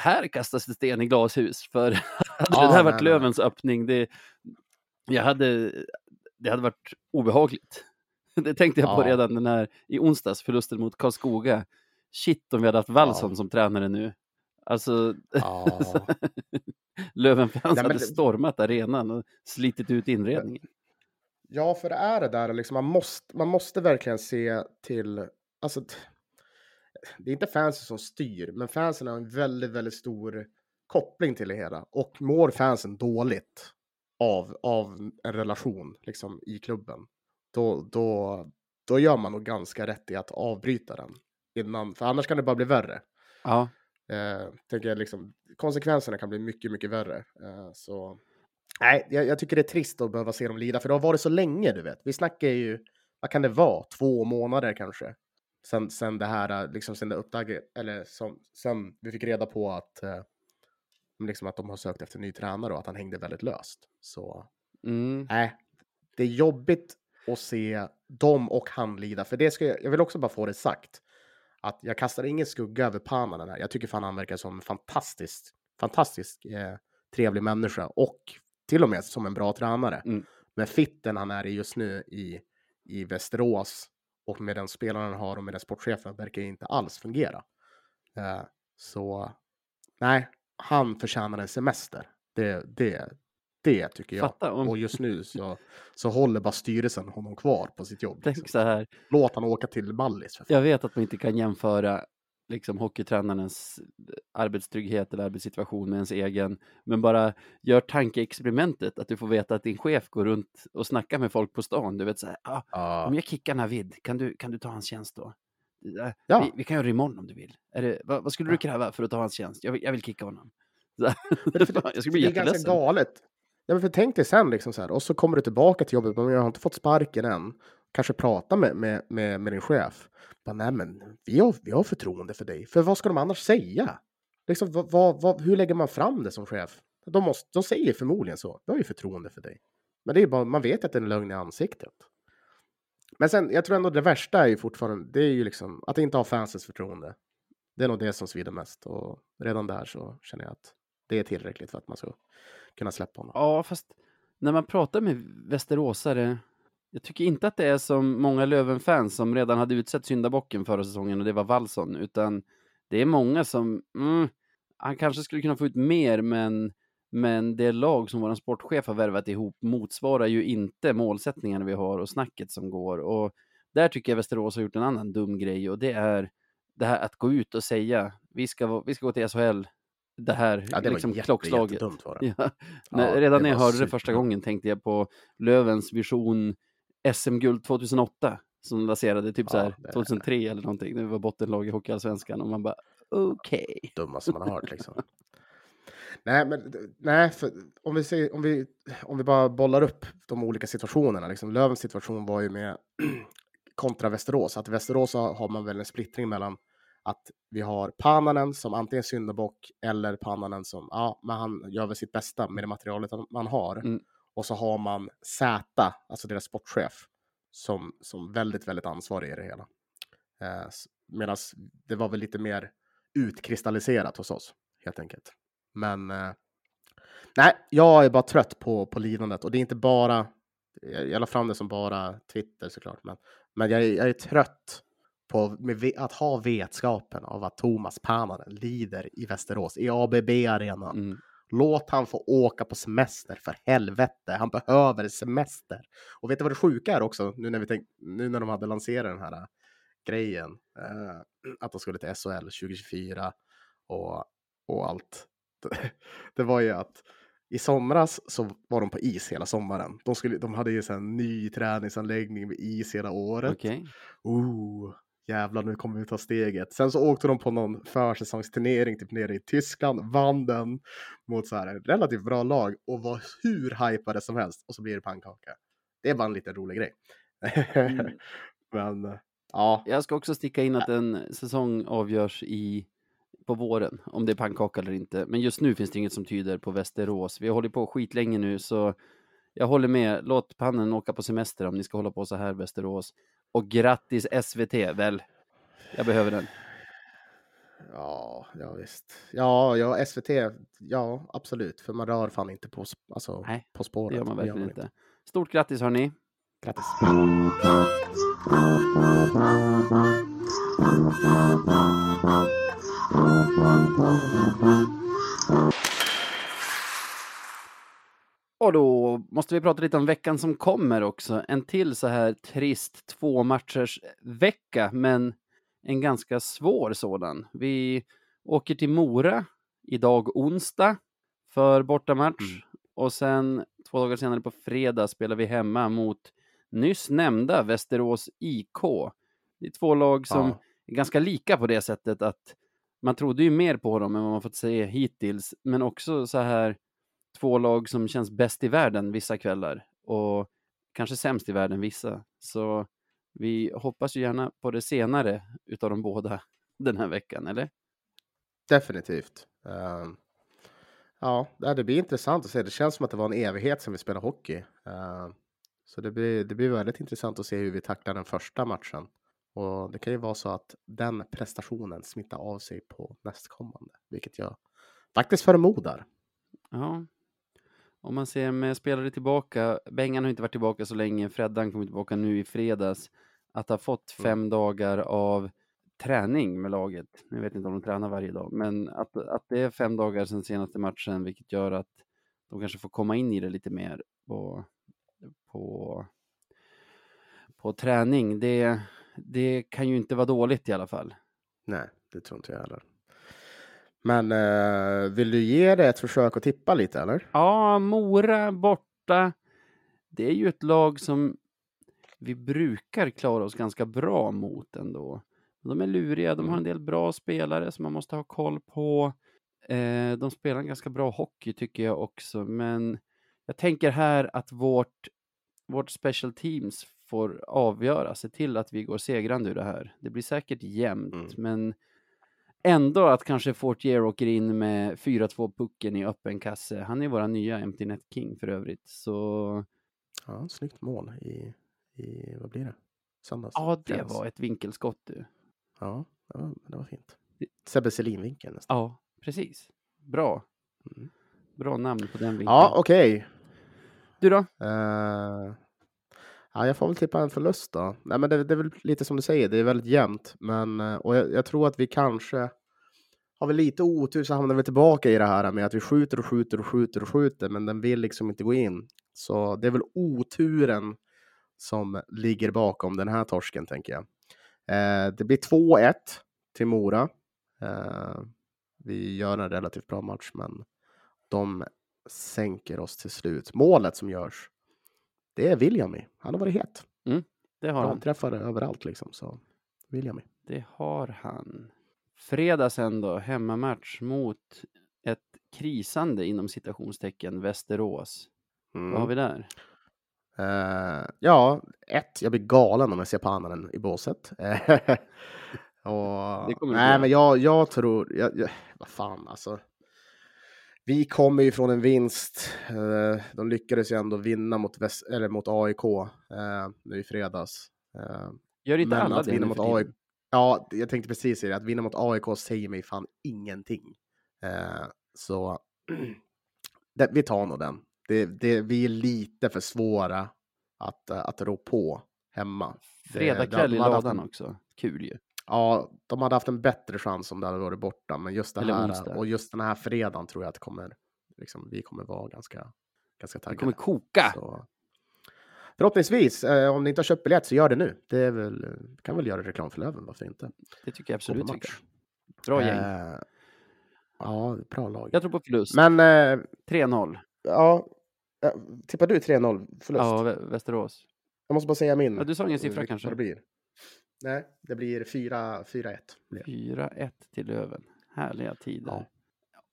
Speaker 1: här kastas det sten i glashus för hade
Speaker 2: Ja,
Speaker 1: det där
Speaker 2: nej,
Speaker 1: varit
Speaker 2: nej.
Speaker 1: Lövens öppning, det, jag hade, det hade varit obehagligt. Det tänkte jag på
Speaker 2: Ja.
Speaker 1: redan den här i onsdags, förlusten mot Karlskoga. shit om vi hade haft Wallson som tränare nu. Alltså,
Speaker 2: Ja.
Speaker 1: Löwenfans
Speaker 2: Nej,
Speaker 1: hade stormat arenan och slitit ut inredningen.
Speaker 2: Ja, för det är det där liksom, man måste, man måste verkligen se till, alltså, det är inte fansen som styr, men fansen har en väldigt, väldigt stor koppling till det hela. Och mår fansen dåligt av, av en relation liksom, i klubben, då, då, då gör man nog ganska rätt i att avbryta den. Innan, för annars kan det bara bli värre.
Speaker 1: Ja,
Speaker 2: Eh, tänker jag liksom, konsekvenserna kan bli mycket, mycket värre. Eh, så nej, jag, jag tycker det är trist att behöva se dem lida, för det har varit så länge, du vet. Vi snackar ju, vad kan det vara, två månader kanske? Sen, sen det här, liksom sen det uppdaget, eller som, sen vi fick reda på att, eh, liksom att de har sökt efter en ny tränare och att han hängde väldigt löst. Så
Speaker 1: mm.
Speaker 2: nej, det är jobbigt att se dem och han lida, för det ska jag, jag vill också bara få det sagt att jag kastar ingen skugga över Pananen här. Jag tycker fan han verkar som en fantastisk, fantastisk eh, trevlig människa och till och med som en bra tränare.
Speaker 1: Mm.
Speaker 2: Men fitten han är i just nu i, i Västerås och med den spelaren han har och med den sportchefen verkar inte alls fungera. Eh, så nej, han förtjänar en semester. Det, det, det tycker jag.
Speaker 1: Om-
Speaker 2: Och just nu så, så håller bara styrelsen honom kvar på sitt jobb.
Speaker 1: tänk
Speaker 2: liksom.
Speaker 1: så här.
Speaker 2: Låt han åka till Mallis.
Speaker 1: Jag vet att man inte kan jämföra liksom hockeytränarens arbetstrygghet eller arbetssituation med ens egen, men bara gör tankeexperimentet att du får veta att din chef går runt och snackar med folk på stan. Du vet så här, ah,
Speaker 2: Ja.
Speaker 1: om jag kickar Navid, kan du, kan du ta hans tjänst då? Eh,
Speaker 2: Ja.
Speaker 1: Vi, vi kan göra det imorgon om du vill. Är det, vad, vad skulle du kräva för att ta hans tjänst? Jag vill, jag vill kicka honom. Så jag skulle bli
Speaker 2: det är ganska galet. Ja, men för tänk dig sen liksom så här, och så kommer du tillbaka till jobbet, men jag har inte fått sparken än. Kanske prata med, med, med, med din chef. Bara, Nej, men vi har, vi har förtroende för dig. För vad ska de annars säga? Liksom, vad, vad, vad, hur lägger man fram det som chef? De, måste, de säger förmodligen så. Vi har ju förtroende för dig. Men det är bara, man vet att det är en lögn i ansiktet. Men sen, jag tror ändå det värsta är ju fortfarande, det är ju liksom att inte ha fansens förtroende. Det är nog det som svider mest. Och redan där så känner jag att det är tillräckligt för att man ska kunna släppa honom.
Speaker 1: Ja, fast när man pratar med västeråsare, jag tycker inte att det är som många Löven-fans som redan hade utsett syndabocken förra säsongen och det var Wallson, utan det är många som, mm, han kanske skulle kunna få ut mer, men, men det lag som vår sportchef har värvat ihop motsvarar ju inte målsättningarna vi har och snacket som går. Och där tycker jag Västerås har gjort en annan dum grej och det är det här att gå ut och säga, vi ska, vi ska gå till SHL, det här
Speaker 2: Ja, det
Speaker 1: liksom
Speaker 2: var jätte,
Speaker 1: klockslaget.
Speaker 2: var det.
Speaker 1: Ja.
Speaker 2: Ja,
Speaker 1: redan när jag hörde det första gången tänkte jag på Lövens vision SM-guld 2008 som lanserade typ så
Speaker 2: Ja,
Speaker 1: här
Speaker 2: det-
Speaker 1: 2003 eller någonting. Det var bottenlag i Hockeyallsvenskan och man bara okej.
Speaker 2: dummaste man har hört liksom. nej, men nej, om vi, ser, om, vi, om vi bara bollar upp de olika situationerna. Liksom, Lövens situation var ju med kontra Västerås. Att i Västerås har har man väl en splittring mellan att vi har Pananen som antingen syndabock eller Pananen som, ja, men han gör väl sitt bästa med det materialet man har.
Speaker 1: Mm.
Speaker 2: Och så har man Z, alltså deras sportchef, som, som väldigt, väldigt ansvarig i det hela. Eh, Medan det var väl lite mer utkristalliserat hos oss, helt enkelt. Men eh, nej, jag är bara trött på, på lidandet och det är inte bara, jag, jag la fram det som bara Twitter såklart, men, men jag, är, jag är trött på med, att ha vetskapen av att Thomas Pananen lider i Västerås, i ABB-arenan.
Speaker 1: Mm.
Speaker 2: Låt han få åka på semester för helvete. Han behöver semester. Och vet du vad det sjuka är också? Nu när, vi tänk, nu när de hade lanserat den här äh, grejen. eh, att de skulle till SHL 2024 och, och allt. Det var ju att i somras så var de på is hela sommaren. De, skulle, de hade ju en ny träningsanläggning med is hela året.
Speaker 1: Okej.
Speaker 2: Oh, jävlar nu kommer vi ta steget. Sen så åkte de på någon försäsongsturnering typ nere i Tyskland, vann den mot så här relativt bra lag och var hur hypade som helst och så blir det pannkaka. Det är bara en liten rolig grej.
Speaker 1: Mm.
Speaker 2: Men ja,
Speaker 1: Jag ska också sticka in att en säsong avgörs i på våren, om det är pannkaka eller inte. Men just nu finns det inget som tyder på Västerås. Vi har hållit på skitlänge nu, så jag håller med. Låt pannen åka på semester om ni ska hålla på så här, Västerås. Och grattis SVT, väl? Jag behöver den.
Speaker 2: ja, ja visst. Ja, ja, SVT, ja absolut, för man rör fan inte på, alltså,
Speaker 1: Nej,
Speaker 2: på spåret.
Speaker 1: Det gör man verkligen inte. Stort grattis hörni!
Speaker 2: Grattis.
Speaker 1: Och då måste vi prata lite om veckan som kommer också. En till så här trist två matchers vecka, men en ganska svår sådan. Vi åker till Mora idag onsdag för bortamatch
Speaker 2: Mm.
Speaker 1: och sen två dagar senare på fredag spelar vi hemma mot nyss nämnda Västerås IK. Det är två lag som
Speaker 2: Ja.
Speaker 1: är ganska lika på det sättet att man trodde ju mer på dem än vad man fått se hittills, men också så här två lag som känns bäst i världen vissa kvällar och kanske sämst i världen vissa. Så vi hoppas ju gärna på det senare utav de båda den här veckan, eller?
Speaker 2: Definitivt. Ehm, ja, det blir intressant att se. Det känns som att det var en evighet sedan vi spelade hockey. Ehm, så det blir, det blir väldigt intressant att se hur vi tacklar den första matchen. Och det kan ju vara så att den prestationen smittar av sig på nästkommande, vilket jag faktiskt förmodar.
Speaker 1: Ja. Om man ser med spelare tillbaka, Bengan har inte varit tillbaka så länge, Freddan kommer tillbaka nu i fredags, att ha fått
Speaker 2: Mm.
Speaker 1: fem dagar av träning med laget. Jag vet inte om de tränar varje dag, men att, att det är fem dagar sedan senaste matchen, vilket gör att de kanske får komma in i det lite mer på, på, på träning. Det, det kan ju inte vara dåligt i alla fall.
Speaker 2: Nej, det tror inte jag heller. Men eh, vill du ge det ett försök att tippa lite eller?
Speaker 1: Ja, Mora borta. Det är ju ett lag som vi brukar klara oss ganska bra mot ändå. De är luriga, de har en del bra spelare som man måste ha koll på. Eh, de spelar en ganska bra hockey tycker jag också, men jag tänker här att vårt, vårt special teams får avgöra, se till att vi går segrande ur det här. Det blir säkert jämnt,
Speaker 2: Mm.
Speaker 1: men ändå att kanske Fortier åker in med 4-2 pucken i öppen kasse. Han är våra nya Empty Net King för övrigt, så
Speaker 2: Ja, snyggt mål i, i vad blir det? Söndags?
Speaker 1: ja, det
Speaker 2: Fredags.
Speaker 1: var ett vinkelskott du.
Speaker 2: Ja, det var, det var fint. Sebbe Selin-vinkeln nästan.
Speaker 1: Ja, precis. Bra.
Speaker 2: Mm.
Speaker 1: Bra namn på den vinkeln.
Speaker 2: Ja, okej.
Speaker 1: Du då?
Speaker 2: Eh, ja, jag får väl tippa en förlust då. Nej, men det, det är väl lite som du säger, det är väldigt jämnt. Men, eh, och jag, jag tror att vi kanske har vi lite otur så hamnar vi tillbaka i det här med att vi skjuter och skjuter och skjuter och skjuter, men den vill liksom inte gå in. Så det är väl oturen som ligger bakom den här torsken, tänker jag. Eh, det blir 2-1 till Mora. Eh, vi gör en relativt bra match, men de sänker oss till slut. Målet som görs, det är Williami. Han har varit het.
Speaker 1: Det har han.
Speaker 2: Ramträffare överallt liksom. Så Williami.
Speaker 1: Det har han. Fredag sen då, hemmamatch mot ett krisande inom citationstecken Västerås.
Speaker 2: Mm.
Speaker 1: Vad har vi där?
Speaker 2: Eh, ja, ett, jag blir galen om jag ser pannan i båset. Och, nej, men jag, jag tror, jag, jag, vad fan alltså. Vi kommer ju från en vinst. Eh, de lyckades ju ändå vinna mot, Väst, eller mot AIK eh, nu i fredags. Eh,
Speaker 1: Gör inte
Speaker 2: Men
Speaker 1: alla
Speaker 2: att
Speaker 1: det
Speaker 2: vinna mot? AIK Ja, jag tänkte precis säga det. Att vinna mot AIK säger mig fan ingenting. Så det, vi tar nog den. Det, det, vi är lite för svåra att, att rå på hemma.
Speaker 1: Fredag kväll i ladan också. Kul ju.
Speaker 2: Ja, de hade haft en bättre chans om det hade varit borta. Men just det
Speaker 1: Eller
Speaker 2: här
Speaker 1: onsdag.
Speaker 2: och just den här fredagen tror jag att kommer, liksom, vi kommer vara ganska, ganska
Speaker 1: Det
Speaker 2: taggade.
Speaker 1: kommer koka.
Speaker 2: Så. Förhoppningsvis, eh, om ni inte har köpt biljett så gör det nu. Det väl, kan väl göra reklam för Löven, varför inte?
Speaker 1: Det tycker jag absolut. Kan. Bra gäng.
Speaker 2: Eh, ja, bra lag.
Speaker 1: Jag tror på förlust.
Speaker 2: Men eh,
Speaker 1: 3-0.
Speaker 2: ja, eh, tippar du 3-0 förlust?
Speaker 1: Ja, Vä- Västerås.
Speaker 2: Jag måste bara säga min.
Speaker 1: Ja, du sa ingen siffra
Speaker 2: Vilket-
Speaker 1: kanske?
Speaker 2: Det blir. Nej, det blir 4 4-1. blir det.
Speaker 1: 4-1 till Löven. Härliga tider.
Speaker 2: Ja.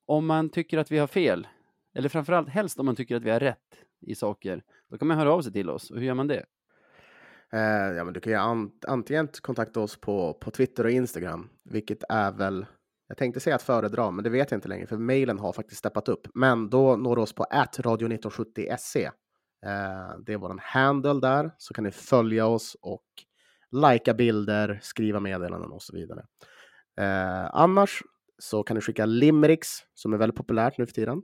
Speaker 1: Om man tycker att vi har fel, eller framförallt helst om man tycker att vi har rätt i saker, då kan man höra av sig till oss. Och hur gör man det?
Speaker 2: Eh, ja, men du kan ju an- antingen kontakta oss på, på Twitter och Instagram, vilket är väl, jag tänkte säga att föredra, men det vet jag inte längre, för mejlen har faktiskt steppat upp. Men då når du oss på radio1970se. Eh, det är vår handle där, så kan ni följa oss och likea bilder, skriva meddelanden och så vidare. Eh, annars så kan ni skicka limericks, som är väldigt populärt nu för tiden.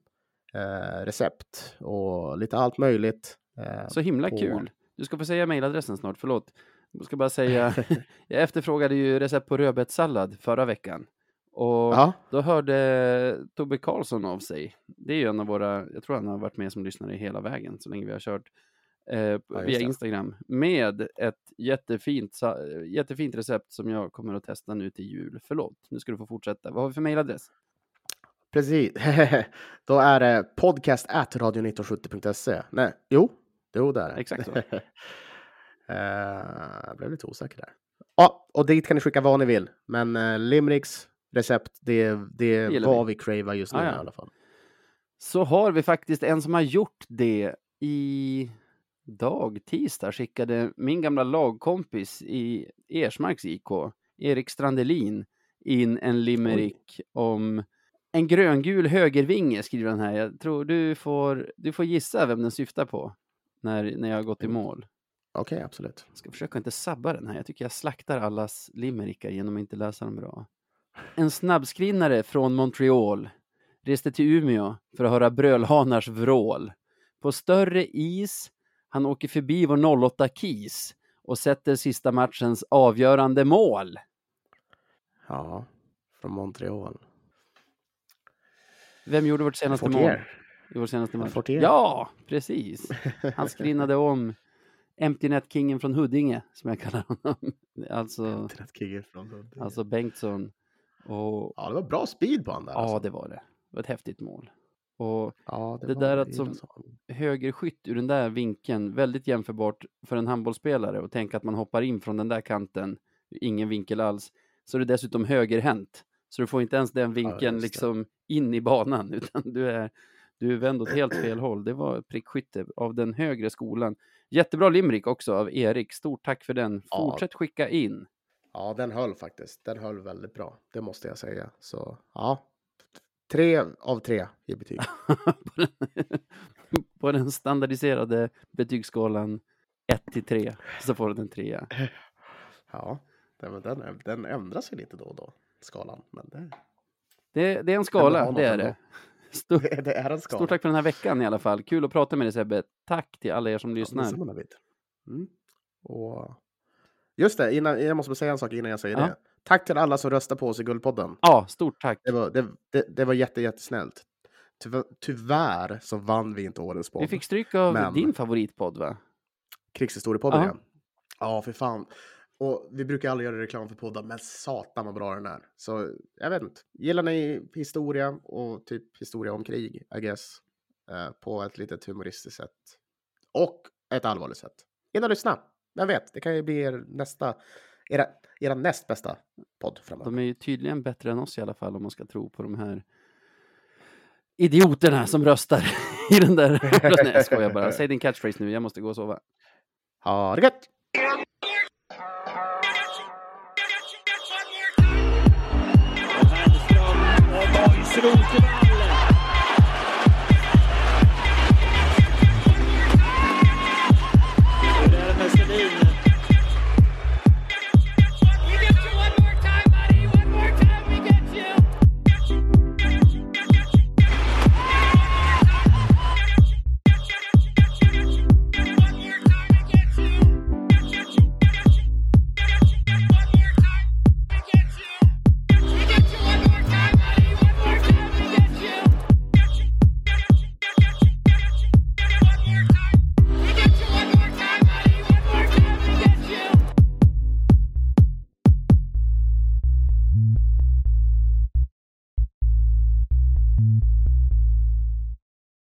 Speaker 2: Eh, recept och lite allt möjligt. Eh,
Speaker 1: Så himla
Speaker 2: på-
Speaker 1: kul. Du ska få säga mejladressen snart, förlåt. Jag ska bara säga, jag efterfrågade ju recept på rödbetssallad förra veckan. Och
Speaker 2: Ja,
Speaker 1: då hörde Tobbe Karlsson av sig. Det är ju en av våra, jag tror han har varit med som lyssnare hela vägen så länge vi har kört. Eh,
Speaker 2: Ja,
Speaker 1: via. Instagram med ett jättefint, jättefint recept som jag kommer att testa nu till jul. Förlåt, nu ska du få fortsätta. Vad har vi för mejladress?
Speaker 2: precis. Då är det podcast radio1970.se. Nej, jo, jo det är det.
Speaker 1: Exakt så.
Speaker 2: Eh, jag blev lite osäker där. Ja, och dit kan ni skicka vad ni vill. Men uh, Limericks recept, det, det är vad
Speaker 1: vi.
Speaker 2: vi cravar just nu
Speaker 1: Ah, ja.
Speaker 2: i alla fall.
Speaker 1: Så har vi faktiskt en som har gjort det i dag, tisdag, skickade min gamla lagkompis i Ersmarks IK, Erik Strandelin, in en limerick om en gröngul högervinge, skriver han här. Jag tror du får, du får gissa vem den syftar på när, när jag har gått i mål.
Speaker 2: Okej, absolut.
Speaker 1: Jag ska försöka inte sabba den här. Jag tycker jag slaktar allas limerickar genom att inte läsa dem bra. En snabbskrinnare från Montreal reste till Umeå för att höra brölhanars vrål. På större is, han åker förbi vår 08 Kis och sätter sista matchens avgörande mål.
Speaker 2: Ja, från Montreal.
Speaker 1: Vem gjorde vårt senaste mål
Speaker 2: Fortier.
Speaker 1: i vår senaste match?
Speaker 2: Fortier.
Speaker 1: Ja, precis. Han skrinnade om Empty Net-kingen från Huddinge, som jag kallar honom. Alltså, alltså Bengtsson. Och
Speaker 2: Ja, det var bra speed på han där.
Speaker 1: Ja,
Speaker 2: alltså.
Speaker 1: det var det. Det var ett häftigt mål. Och
Speaker 2: ja,
Speaker 1: det
Speaker 2: var-
Speaker 1: där att som- högerskytt ur den där vinkeln, väldigt jämförbart för en handbollsspelare och tänka att man hoppar in från den där kanten, ingen vinkel alls. Så är det dessutom högerhänt. Så du får inte ens den vinkeln
Speaker 2: det.
Speaker 1: liksom in i banan, utan du är, du är vänd åt helt fel håll. Det var prickskytte av den högre skolan. Jättebra limerick också av Erik. Stort tack för den.
Speaker 2: Ja.
Speaker 1: Fortsätt skicka in.
Speaker 2: Ja, den höll faktiskt. Den höll väldigt bra. Det måste jag säga. Så ja, tre av tre i betyg.
Speaker 1: på, den, på den standardiserade betygsskalan 1 till 3 så får den en trea.
Speaker 2: Ja, den, den, den ändras ju lite då och då, skalan. Men det,
Speaker 1: Det, det är en skala, det är det. Stort,
Speaker 2: det, är en skala.
Speaker 1: stort tack för den här veckan i alla fall. Kul att prata med dig Sebbe. Tack till alla er som lyssnar.
Speaker 2: Ja. Mm. Och... Just det, innan, jag måste säga en sak innan jag säger
Speaker 1: Ja.
Speaker 2: det. Tack till alla som röstar på oss i Guldpodden.
Speaker 1: Ja, stort tack.
Speaker 2: Det var, det, det, det var jätte, jättesnällt. Tyvärr, tyvärr så vann vi inte årets podd.
Speaker 1: Vi fick stryk av
Speaker 2: Men-
Speaker 1: din favoritpodd va?
Speaker 2: Krigshistoriepodden,
Speaker 1: Ja.
Speaker 2: ja. Ja, för fan. Och vi brukar aldrig göra reklam för poddar, men satan vad bra den är. Så jag vet inte. Gillar ni historia och typ historia om krig, I guess, eh, på ett litet humoristiskt sätt och ett allvarligt sätt. In och lyssna. Vem vet, det kan ju bli er nästa, era, era näst bästa podd framöver.
Speaker 1: De är ju tydligen bättre än oss i alla fall om man ska tro på de här idioterna som röstar i den där. Nej, jag skojar bara. Säg din catchphrase nu, jag måste gå och sova.
Speaker 2: Ha det gött!
Speaker 5: Rosenberg.